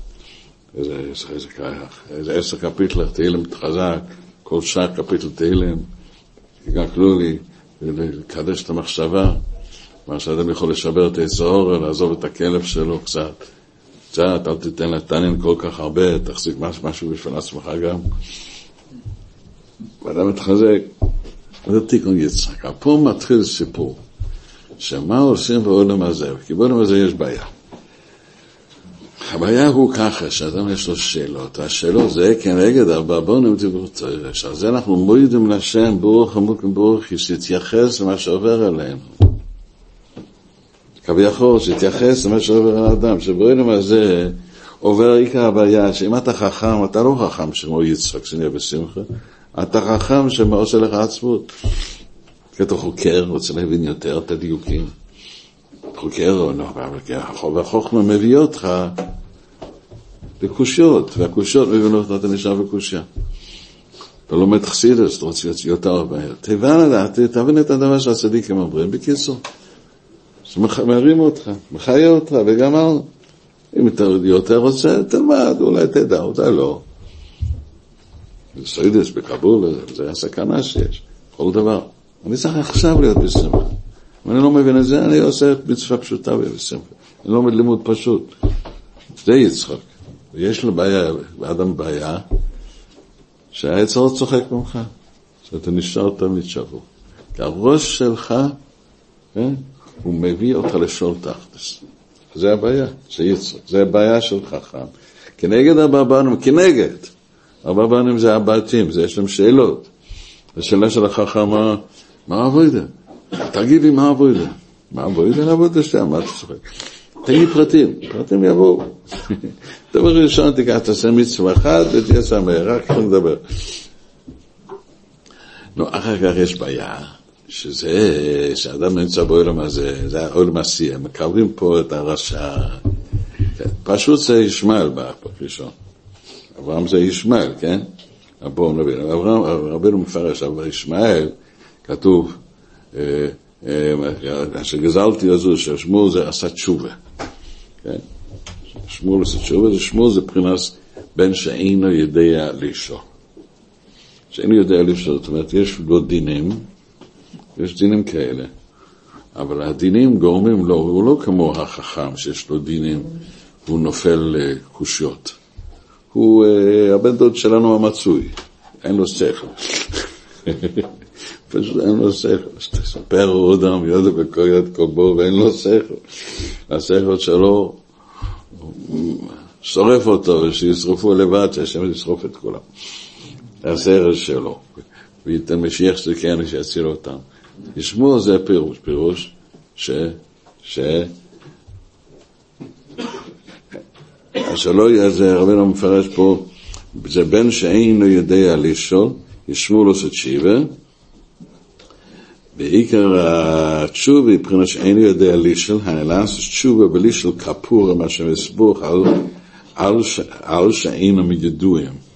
איזה, איזה, איזה, איזה עשר קפיטלר, תהילם חזק, כל שעה קפיטל תהילם, יגקלו לי, לקדש את המחשבה, מה שאדם יכול לשבר את היצור, לעזוב את הכלב שלו קצת. קצת, אל תיתן לתנין כל כך הרבה, תחזיק משהו בשביל עצמך גם. ואדם מתחזק. זה תיקון יצחק. פה מתחיל סיפור, שמה עושים בעולם הזה? כי בעולם הזה יש בעיה. הבעיה הוא ככה, שאדם יש לו שאלות, השאלות זה כנגד ארבע בונים דיבור. על זה אנחנו מוידים לשם ברוך עמוק וברוך שיתייחס למה שעובר עלינו. כביכול, שיתייחס למה שעובר על האדם, שבעולם הזה עובר עיקר הבעיה, שאם אתה חכם, אתה לא חכם כמו יצחק, שנהיה בשמחה, אתה חכם שעושה לך עצמות. כי אתה חוקר, רוצה להבין יותר את הדיוקים. חוקר, או לא, והחוכמה מביא אותך לקושיות, והקושיות מבינות אותה נשאר בקושיה. אתה לומד חסידס, אתה רוצה יותר מהר. תבן לדעת, תבין את הדבר שהצדיקים אומרים, בקיצור. שמרים אותך, מחיה אותך, וגמרנו. אם אתה יותר רוצה, תלמד, אולי תדע, אולי לא. בסוידס, בקבול, זה הסכנה שיש, כל דבר. אני צריך עכשיו להיות בשמחה. אם אני לא מבין את זה, אני עושה מצווה פשוטה ובשמחה. אני לא לומד לימוד פשוט. זה יצחק. ויש לו בעיה, לאדם בעיה, שהעצר צוחק ממך, שאתה נשאר תמיד שבור. כי הראש שלך, כן, הוא מביא אותך לשאול תחתס. זה הבעיה, זה יצחק, זה הבעיה של חכם. כנגד הבבנים, כנגד. הבבנים זה הבעתים, זה יש להם שאלות. השאלה של החכם, מה עבודה? תגיד לי מה עבודה. מה עבודה? לעבוד השם, מה אתה צוחק? תגיד פרטים, פרטים יבואו. [LAUGHS] דבר ראשון, תיקח, תעשה מצווה אחת ותהיה שמח, רק נדבר. נו, אחר כך יש בעיה. שזה, שאדם נמצא בעולם הזה, זה העולם עשייה, מקבלים פה את הרשע. פשוט זה ישמעאל בפרק ראשון. אברהם זה ישמעאל, כן? בואו נבין. אברהם, רבינו מפרש, אבל ישמעאל, כתוב, שגזלתי הזו, ששמואל זה עשה תשובה. כן? שמואל עשה תשובה, שמואל זה מבחינת בן שאינו יודע לשאול. שאינו יודע לשאול, זאת אומרת, יש לו דינים, יש דינים כאלה, אבל הדינים גורמים לו, הוא לא כמו החכם שיש לו דינים, הוא נופל לקושיות. הוא uh, הבן דוד שלנו המצוי, אין לו שכל. [LAUGHS] פשוט אין לו שכל. שתספר אודם יודע בקוריית קובו ואין לו שכל. השכל שלו, שורף אותו ושישרפו לבד, שהשם ישרוף את כולם. השכל שלו. וייתן משיח שכן שיציל אותם. לשמוע זה פירוש, פירוש ש... ש... שלא יהיה, זה רבינו מפרש פה, זה בן שאינו יודע לשאול, ישמעו לו סצ'יבה, בעיקר התשובה, מבחינת שאינו יודע לשאול, הנלס תשובה בלישול כפורה, מה שמסבוך על, על, על מידועים.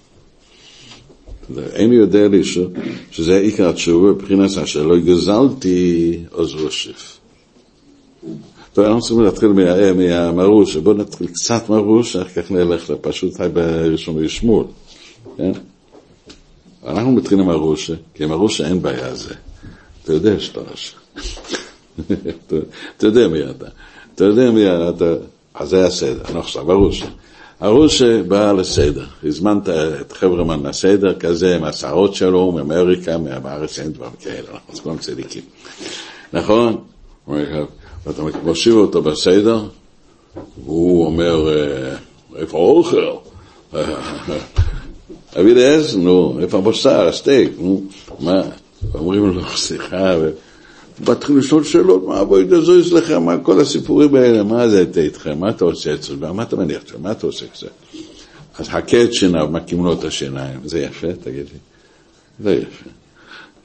אין יודע לי שזה עיקר התשובה מבחינת אשר גזלתי עוז רושף. טוב, אנחנו צריכים להתחיל מהמרוש, בואו נתחיל קצת מרוש, אחר כך נלך לפשוט היי בראשון וישמול. כן? אנחנו מתחילים מרוש, כי מרוש אין בעיה זה. אתה יודע שאתה רשע. [LAUGHS] אתה יודע מי אתה. אתה יודע מי אתה. אז זה הסדר. אנחנו עכשיו מרוש. הרוש בא לסדר, הזמנת את חברמן לסדר כזה, עם השערות שלו, מאמריקה, מהארץ אין דברים כאלה, אנחנו כולם צדיקים. נכון? ואתה מושיב אותו בסדר, והוא אומר, איפה האוכל? [LAUGHS] אבי דאז, נו, איפה הבשר, הסטייק, נו, מה? אומרים לו, סליחה, מתחיל לשאול שאלות, מה אבוי דזו אצלך, מה כל הסיפורים האלה, מה זה איתכם, מה אתה עושה אצלך, מה אתה מניח שם, מה אתה עושה כזה? אז הכה את שיניו, מקים לו את השיניים, זה יפה, תגיד לי? זה יפה.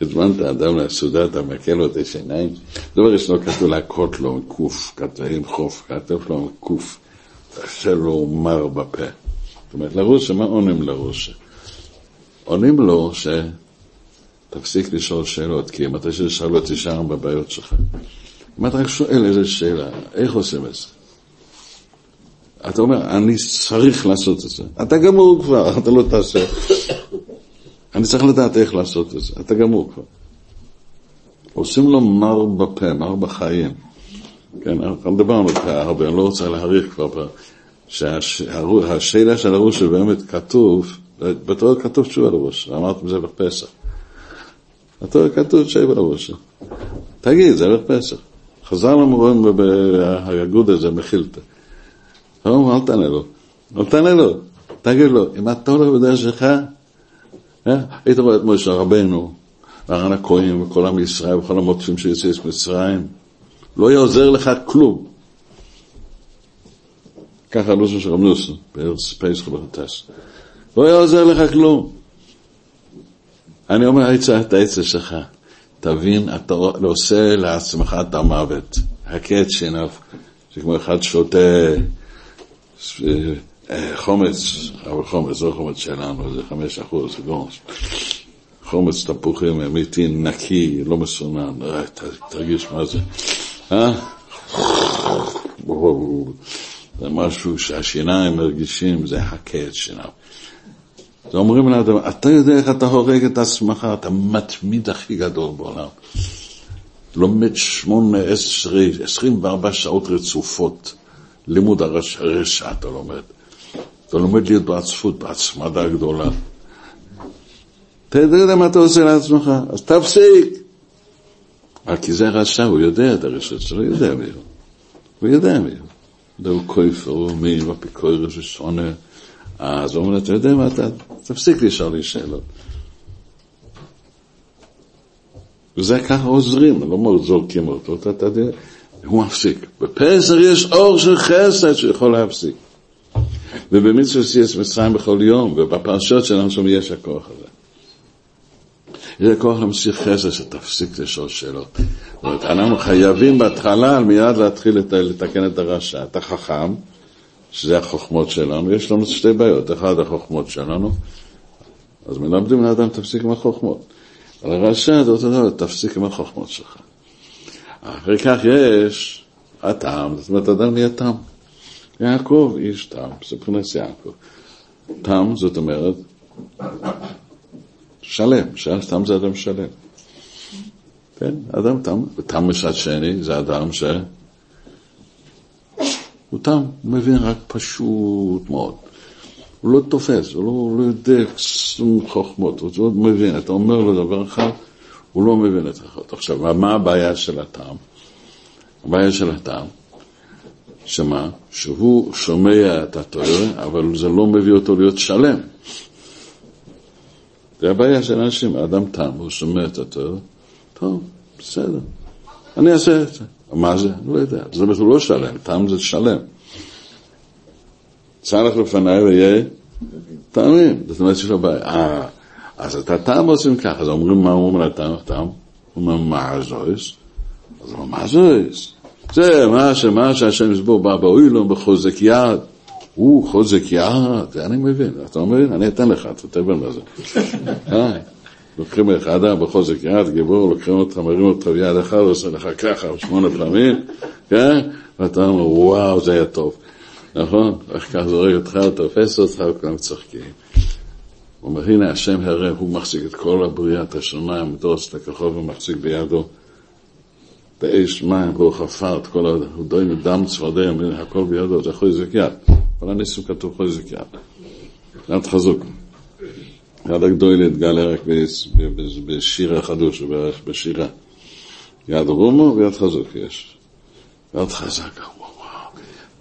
הזמנת אדם לסעודה, אתה מכה לו את השיניים? דבר ראשון כתוב להכות לו קוף, כתוב עם חוף, כתוב לו קוף, תעשה לו מר בפה. זאת אומרת, לרוסה, מה עונים לרוסה? עונים לו ש... תפסיק לשאול שאלות, כי אם אתה שואל אותי שם בבעיות שלך. אם אתה רק שואל איזה שאלה, איך עושים את זה? אתה אומר, אני צריך לעשות את זה. אתה גמור כבר, אתה לא תעשה. אני צריך לדעת איך לעשות את זה. אתה גמור כבר. עושים לו מר בפה, מר בחיים. כן, אנחנו דיברנו הרבה, אני לא רוצה להאריך כבר, שהשאלה של הראש שבאמת כתוב, בתור כתוב תשובה לראש, אמרתם זה בפסח. התורה כתוב שבע לראשו. תגיד, זה ערב פסח. חזר למורים בהגוד הזה, מחילתא. הוא אל תענה לו. אל תענה לו. תגיד לו, אם אתה הולך בדרך שלך? היית רואה את משה רבנו, וארן הכהן וכל עם ישראל וכל המוטפים שיוצאים ממצרים, לא יעוזר לך כלום. ככה הלושן של רב נוסון, בארץ פסח בחטס. לא יעוזר לך כלום. אני אומר את העצה שלך, תבין, אתה עושה לעצמך את המוות. את שיניו, שכמו אחד שותה אה, חומץ, אבל חומץ, לא חומץ שלנו, זה חמש אחוז, לא. חומץ תפוחים אמיתי, נקי, לא מסונן, אה, תרגיש מה זה. אה? זה משהו שהשיניים מרגישים, זה הכה את שיניו. זה אומרים לאדם, אתה יודע איך אתה הורג את עצמך, אתה מתמיד הכי גדול בעולם. לומד שמונה, עשרה, עשרים וארבע שעות רצופות, לימוד הרשע אתה לומד. אתה לומד להיות בעצפות, בהצמדה גדולה. אתה יודע מה אתה עושה לעצמך, אז תפסיק. רק כי זה רשע, הוא יודע את הרשת שלו, הוא יודע מי הוא. הוא יודע מי הוא. זהו כופר, הוא מין, ופיקורת ושונה. אז הוא אומר, אתה יודע מה, אתה תפסיק לשאול לי שאלות. וזה ככה עוזרים, לא מאוד זורקים אותו, אתה יודע, הוא מפסיק. בפסח יש אור של חסד שיכול להפסיק. ובמצווה שיש מצרים בכל יום, ובפרשות שלנו שם יש הכוח הזה. יש הכוח להמשיך חסד שתפסיק לשאול שאלות. זאת אומרת, אנחנו חייבים בהתחלה מיד להתחיל לתקן את הרשע. את החכם, שזה החוכמות שלנו, יש לנו שתי בעיות. אחד, החוכמות שלנו, אז מלמדים לאדם תפסיק עם החוכמות. אבל הרשע זה אותו דבר, תפסיק עם החוכמות שלך. אחרי כך יש הטעם, זאת אומרת, אדם נהיה תם. יעקב איש תם, מבחינת יעקב. תם, זאת אומרת, שלם, תם זה אדם שלם. כן, אדם תם, ותם מצד שני זה אדם ש... הוא תם, הוא מבין רק פשוט מאוד. הוא לא תופס, הוא לא, הוא לא יודע שום חוכמות, הוא לא מבין. אתה אומר לו דבר אחד, הוא לא מבין את החוכמות. עכשיו, מה הבעיה של הטעם? הבעיה של הטעם, שמה? שהוא שומע את התואר, אבל זה לא מביא אותו להיות שלם. זה הבעיה של אנשים, האדם תם, הוא שומע את התואר, טוב, בסדר, אני אעשה את זה. מה זה? לא יודע. זאת אומרת, הוא לא שלם, תם זה שלם. צלח לפניי ויהיה טעמים. זאת אומרת שיש לו בעיה. אה, אז את הטעם עושים ככה, אז אומרים מה אומרים הטעם? הטעם? הוא אומר, מה זויס? אז הוא אומר, מה זויס? זה מה שמה שהשם יסבור בא באוילום בחוזק יד. הוא חוזק יד, זה אני מבין, אתה מבין? אני אתן לך, אתה תבין מה זה. [LAUGHS] אה, לוקחים לך אדם בחוזק יד, גיבור, לוקחים אותך, מרים אותך ביד אחת, עושה לך ככה שמונה פעמים, כן? ואתה אומר, וואו, זה היה טוב. נכון? איך כך זורק אותך, תופס אותך, וכולם צוחקים. הוא אומר, הנה השם הרי, הוא מחזיק את כל הבריאה, את השמיים, את אוס, את הכחוב, הוא מחזיק בידו. באש מים, והוא חפר את כל ה... הוא דוי מדם צפרדע, הכל בידו, זה חוזק יד. כל הניסים כתוב חוזק יד. יד חזוק. יד הגדול התגלה רק בשיר החדוש, בערך בשירה. יד רומו ויד חזוק יש. יד חזק.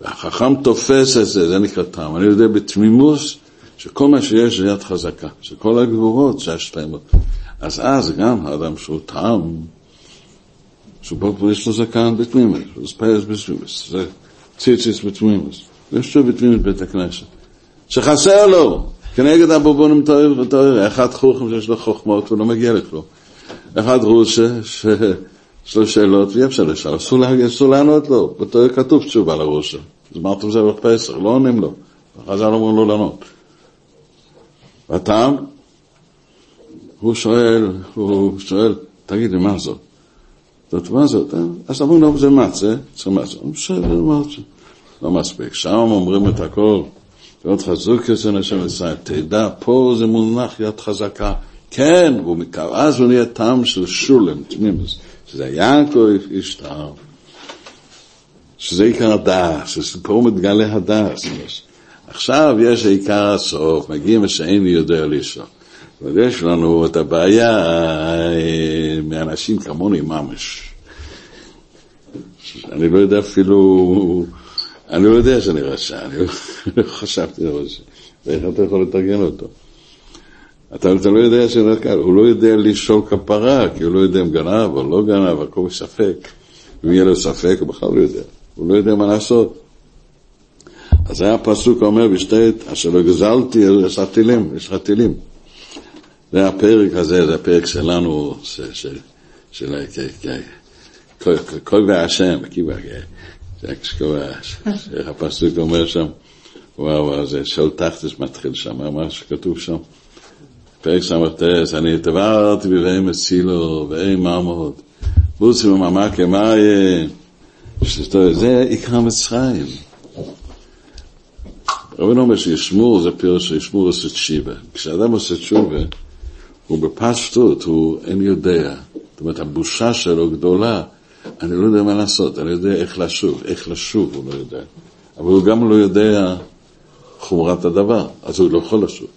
והחכם תופס את זה, זה נקרא טעם. אני יודע בתמימוס שכל מה שיש זה יד חזקה, שכל הגבורות זה השלמות. אז אז גם האדם שהוא טעם, פה יש לו זקן בתמימוס, זה פייס בתמימוס, זה ציציס בתמימוס, יש לו בתמימוס בית הכנסת. שחסר לו, כנגד הבובונים תואר ותואר, אחד חוכם שיש לו חוכמות ולא מגיע לכלום. אחד רושה, יש לו שאלות ואי אפשר לשאול, אסור לענות לו, בתור כתוב תשובה לראש. אז מה אתה זה בפסח? לא עונים לו. חז"ל אומרים לו לענות. והטעם, הוא שואל, הוא שואל, תגיד לי, מה זאת? זאת מה זאת? אז אמרו לו, זה מצה, זה מצה. הוא בסדר, מצה. לא מספיק. שם אומרים את הכל. יד חזוק יוצא השם ישראל. תדע, פה זה מונח יד חזקה. כן, ואז הוא נהיה טעם של שולם, תמימוס. שזה יעקב איש טעם, שזה עיקר הדס, שפה מתגלה הדס. עכשיו יש עיקר הסוף, מגיעים שאין לי יודע לשאול. אבל יש לנו את הבעיה אה, מאנשים כמוני ממש. אני לא יודע אפילו, אני לא יודע שאני רשע, אני לא [LAUGHS] חשבתי על רשע. ואיך אתה יכול לתרגם אותו? אתה, אתה לא יודע שזה קל, הוא לא יודע לשאול כפרה, כי הוא לא יודע אם גנב או לא גנב, הכל בספק. אם יהיה לו ספק, הוא בכלל לא יודע. הוא לא יודע מה לעשות. אז היה פסוק אומר בשתי, אשר לא גזלתי, יש לך טילים, יש לך טילים. זה הפרק הזה, זה הפרק שלנו, של כל והשם, הפסוק אומר שם, וואו, זה שאול תחתס מתחיל שם, מה שכתוב שם. פרק ס"ט, אני תברתי בבהם הצילו, ואין ממות, בוסי וממה כמאי, זה עיקר מצרים. רבי אומר שישמור זה פירוש שישמור עושה תשיבה. כשאדם עושה תשובה, הוא בפשטות, הוא אין יודע. זאת אומרת, הבושה שלו גדולה, אני לא יודע מה לעשות, אני יודע איך לשוב, איך לשוב הוא לא יודע. אבל הוא גם לא יודע חומרת הדבר, אז הוא לא יכול לשוב.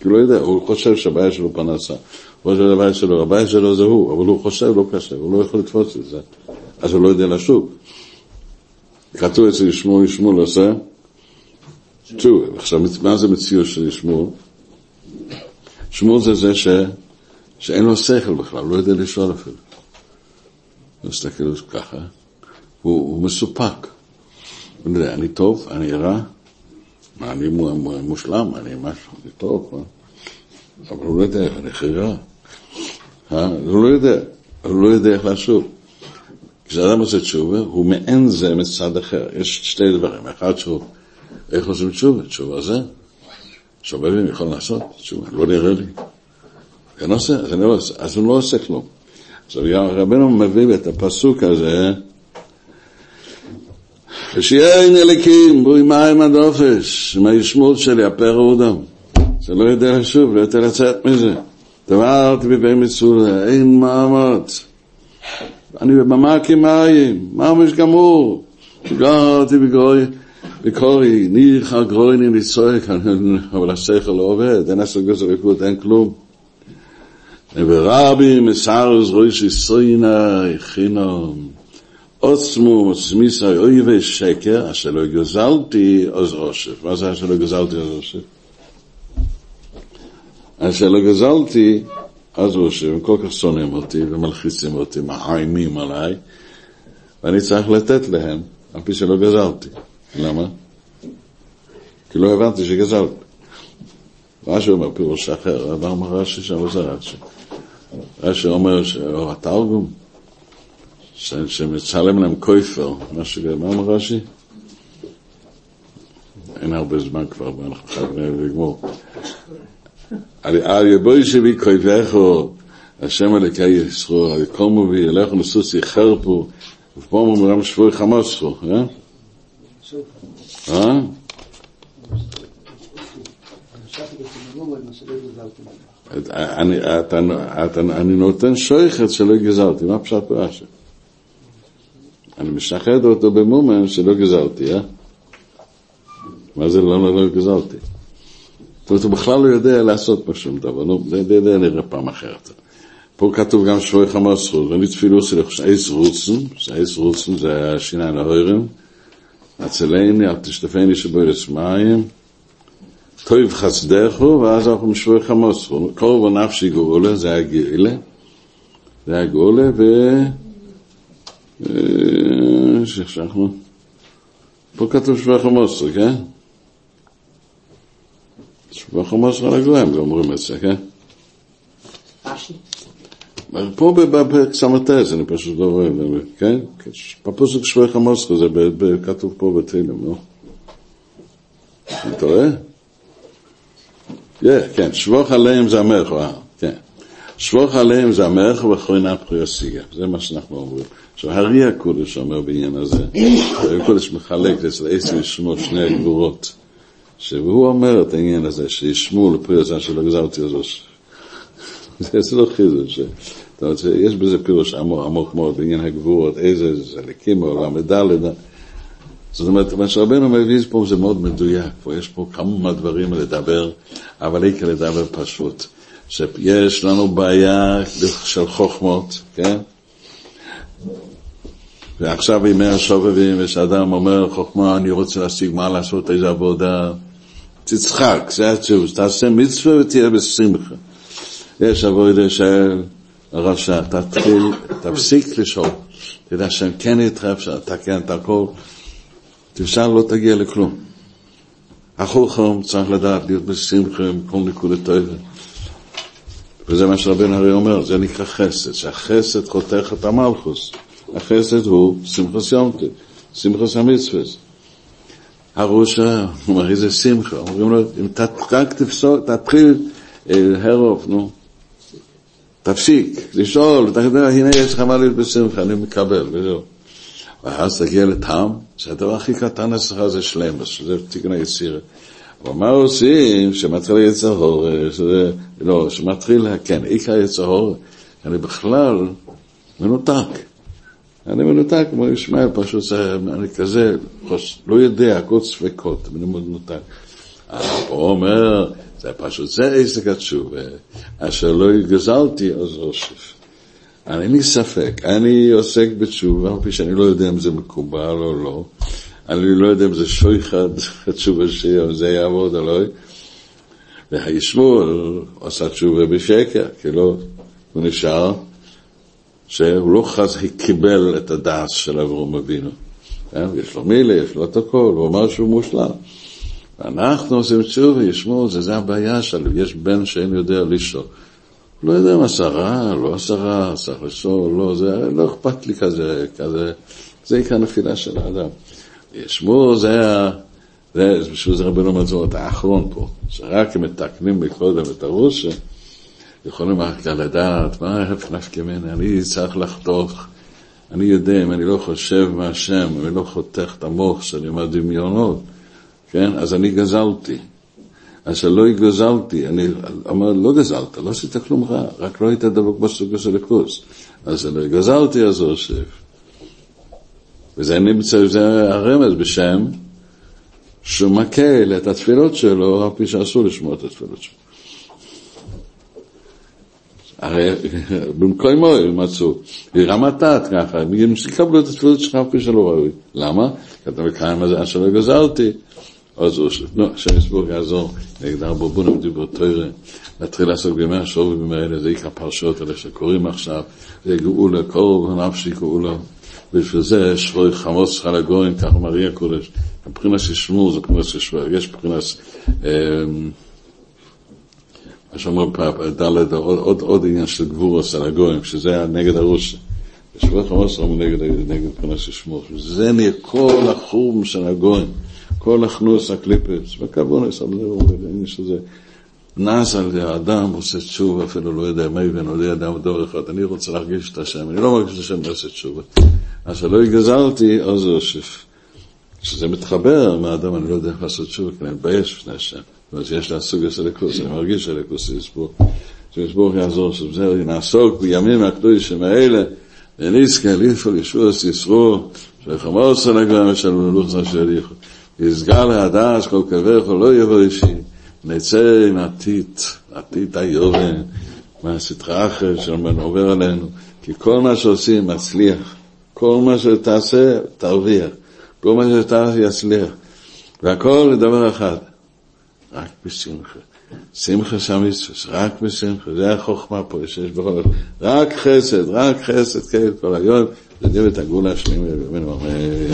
כי הוא לא יודע, הוא חושב שהבעיה שלו פרנסה. הוא חושב שהבעיה שלו, הבעיה שלו זה הוא, אבל הוא חושב לא קשה, הוא לא יכול לתפוס את זה, אז הוא לא יודע לשוק. כתוב אצל שמואל, שמואל עושה. עכשיו, מה זה מציאות של שמואל? שמואל זה זה ש... שאין לו שכל בכלל, לא יודע לשאול אפילו. הוא מסתכל על זה ככה, הוא, הוא מסופק. הוא יודע, אני טוב, אני רע, מה, אני מושלם, אני משהו, אני טוב, מה? אבל הוא לא יודע איך אני הכי רע. אה? הוא לא יודע, הוא לא יודע איך לשוב. כשאדם עושה תשובה, הוא מעין זה מצד אחר. יש שתי דברים, אחד שהוא, איך עושים תשובה? תשובה זה, שובבים יכול לעשות תשובה, לא נראה לי. כן עושה, אני לא עושה, אז הוא לא עושה כלום. עכשיו רבנו מביא את הפסוק הזה, ושיהיה אין אליקים, בואי מים עד אופש, מהישמות שלי, הפר דם. זה לא יודע לשוב, לא יודע לצאת מזה. דברתי בבי מצולה, אין מאמץ. אני במאקי מים, ממש גמור. גרתי בגרוי, בקורי, ניחא גרויני לצועק, אבל השכל לא עובד, אין עשר גזר ריקות, אין כלום. ורבי מסער זרוי שיסוינה חינום. עוצמו מצמיסה אויבי שקר, אשר לא גזלתי אז אושף. מה זה אשר לא גזלתי אז אושף? אשר לא גזלתי אז אושף, הם כל כך שונאים אותי ומלחיצים אותי, מאיימים עליי, ואני צריך לתת להם, על פי שלא גזלתי. למה? כי לא הבנתי שגזלתי. רש"י אומר פירוש אחר, אבל אמר רש"י שם זה רש"י. רש"י אומר, או התרגום, שמצלם להם כויפר, מה אמר רש"י? אין הרבה זמן כבר, אנחנו חייבים לגמור. על יבואי שבי כויפךו, השם אלוקי ישרו, יקומו וילכו לסוסי חרפו, ופה אומרים שבוי חמוסכו, אה? אה? אני נותן שויכת שלא גזרתי, מה פשט ברש"י? אני משחד אותו במומן שלא גזרתי, אה? מה זה לא, לא, לא גזרתי? זאת אומרת, הוא בכלל לא יודע לעשות פה שום דבר, נו, זה נראה פעם אחרת. פה כתוב גם חמוס חוץ, ואני תפילו סליח, שאיס רוצן, שאיס רוצן זה השיניים ההורים, הצלני, אל תשתפני שבוירס מים, טוב חסדךו, ואז אנחנו משבוי חמוס. כל ונפשי גאולה, זה הגאולה, זה הגאולה, ו... שכחנו. פה כתוב שבח המוסר, כן? שבח המוסר על הגליים, אומרים את זה, כן? פה בפרק ס"ט, אני פשוט לא רואה, כן? בפוסק שבח המוסר, זה כתוב פה בתהילים, לא? אתה רואה? כן, שבוח עליהם זה המלך, כן. שבוח עליהם זה המלך ואחרונה פריוסיגה, זה מה שאנחנו אומרים. עכשיו, הרי הקודש אומר בעניין הזה, הרי הקודש מחלק אצל עשר ישמעו שני הגבורות, שהוא אומר את העניין הזה, שישמעו לפרי הזה שלא גזרתי אותו. [LAUGHS] זה לא חידוש. זאת אומרת, יש בזה פירוש עמוק, מאוד בעניין הגבורות, איזה זה לקים העולם, ודלת. זאת אומרת, מה שרבנו מביא פה זה מאוד מדויק, פה יש פה כמה דברים לדבר, אבל אי לדבר פשוט. שיש לנו בעיה של חוכמות, כן? ועכשיו ימי השובבים, ושאדם אומר חוכמה, אני רוצה להשיג מה לעשות, איזה עבודה, תצחק, זה התשובה, תעשה מצווה ותהיה בשמחה. יש עבודה של הרשע, תתחיל, תפסיק לשאול, תדע שהם כן איתך, אפשר לתקן את הכל, תפסל לא תגיע לכלום. החוכם צריך לדעת להיות בשמחה עם כל נקודת טובה. וזה מה שרבן הרי אומר, זה נקרא חסד, שהחסד חותך את המלכוס. החסד הוא שמחס יומטי, שמחס המצווס. הראשה, הוא אומר, איזה שמחה, אומרים לו, אם רק תפסול, תתחיל הרוב, נו, תפסיק, לשאול, הנה יש לך מה להיות בשמחה, אני מקבל, וזהו. ואז תגיע לטעם, שהדבר הכי קטן אצלך זה שלמס, שזה תיקון היצירה. אבל מה עושים שמתחיל יצר הורש, שזה, לא, שמתחיל, כן, עיקר יצר הורש, אני בכלל מנותק. אני מנותק כמו ישמעאל, פשוט אני כזה, לא יודע, הכל ספקות, אני מנותק. הוא אומר, זה פשוט, זה עסק התשובה, אשר לא גזלתי אז אוסף. אין לי ספק, אני עוסק בתשובה, כפי שאני לא יודע אם זה מקובל או לא, אני לא יודע אם זה שויחד, התשובה שלי, אם זה יעבוד או לא, והישמעאל עשה תשובה בשקר, כי לא, הוא נשאר, שהוא לא חס קיבל את הדס של אברום אבינו. כן? יש לו מילה, יש לו את הכל, הוא אמר שהוא מושלם. אנחנו עושים תשובה, ישמעו, זה, זה הבעיה שלו, יש בן שאין יודע לשאול. לא יודע אם עשרה, לא עשרה, צריך לשאול, לא, זה לא אכפת לי כזה, כזה, זה עיקר נפילה של האדם. ישמעו, זה היה, זה, בשביל זה רבנו מצור, את האחרון פה, שרק אם מתקנים מקודם את הראש, יכולים רק לדעת, מה ההפך נפקא ממני, אני צריך לחתוך, אני יודע, אם אני לא חושב מהשם, אני לא חותך את המוח שלי מהדמיונות, כן, אז אני גזלתי. אז שלא גזלתי, אני אומר, לא גזלת, לא עשית כלום רע, רק לא היית דבוק של הכוס. אז אני גזלתי, אז אוסף. וזה נמצא, זה הרמז בשם שהוא מקל את התפילות שלו, על פי שאסור לשמוע את התפילות שלו. הרי במקום מועל מצאו, רמתת ככה, הם יקבלו את התפילות שלך על פי שלא ראוי. למה? כי אתה מקיים הזה אשר לא גזלתי. אוסף. נו, השם יסבור יעזור, נגד ארבו בונו ודיבור תוירה, להתחיל לעסוק בימי השור ובימי האלה, זה עיקר הפרשות האלה שקוראים עכשיו, זה גאולה, קורב ונפשי גאולה. בשביל זה שבוי חמוס שלך לגויים, ככה מריה הקודש. מבחינת ששמור זה מבחינת ששבוי, יש מבחינת, מה שאומרים פעם, ד' עוד עניין של גבור עשה לגויים, שזה נגד הראש. שבוי חמוס הוא נגד מבחינת ששמור. זה נהיה כל החום של הגויים. כל הכנוס הקליפס, וכבונס על זה הוא מבין שזה נס על זה, האדם עושה תשובה, אפילו לא יודע מה יבין, לא יודע דור אחד, אני רוצה להרגיש את השם, אני לא מרגיש את השם לעשות תשובה. אז שלא יגזלתי, אז אוסף. כשזה מתחבר מהאדם, אני לא יודע איך לעשות תשובה, כי אני מתבייש בפני השם. זאת אומרת, יש לה סוג של הליכוס, אני מרגיש שהליכוס יסבור. שיסבור יעזור, שזה נעסוק בימים הקדושים האלה, ונזכה לפעול ישוע סיסרו, שחמור סלגרם של מלוכסה של יחוד. יסגר להדש כל כבך לא יבוא אישי, נצא עם עתיד, עתיד היובן, מהסטרה אחר שעובר עלינו, כי כל מה שעושים מצליח, כל מה שתעשה תרוויח, כל מה שתעשה יצליח, והכל לדבר אחד, רק בשמחה. שמחה שם יש, רק בשמחה, זה החוכמה פה שיש בכל זאת, רק חסד, רק חסד, כן, כל היום, זה דבק הגאולה השלמים, אמן.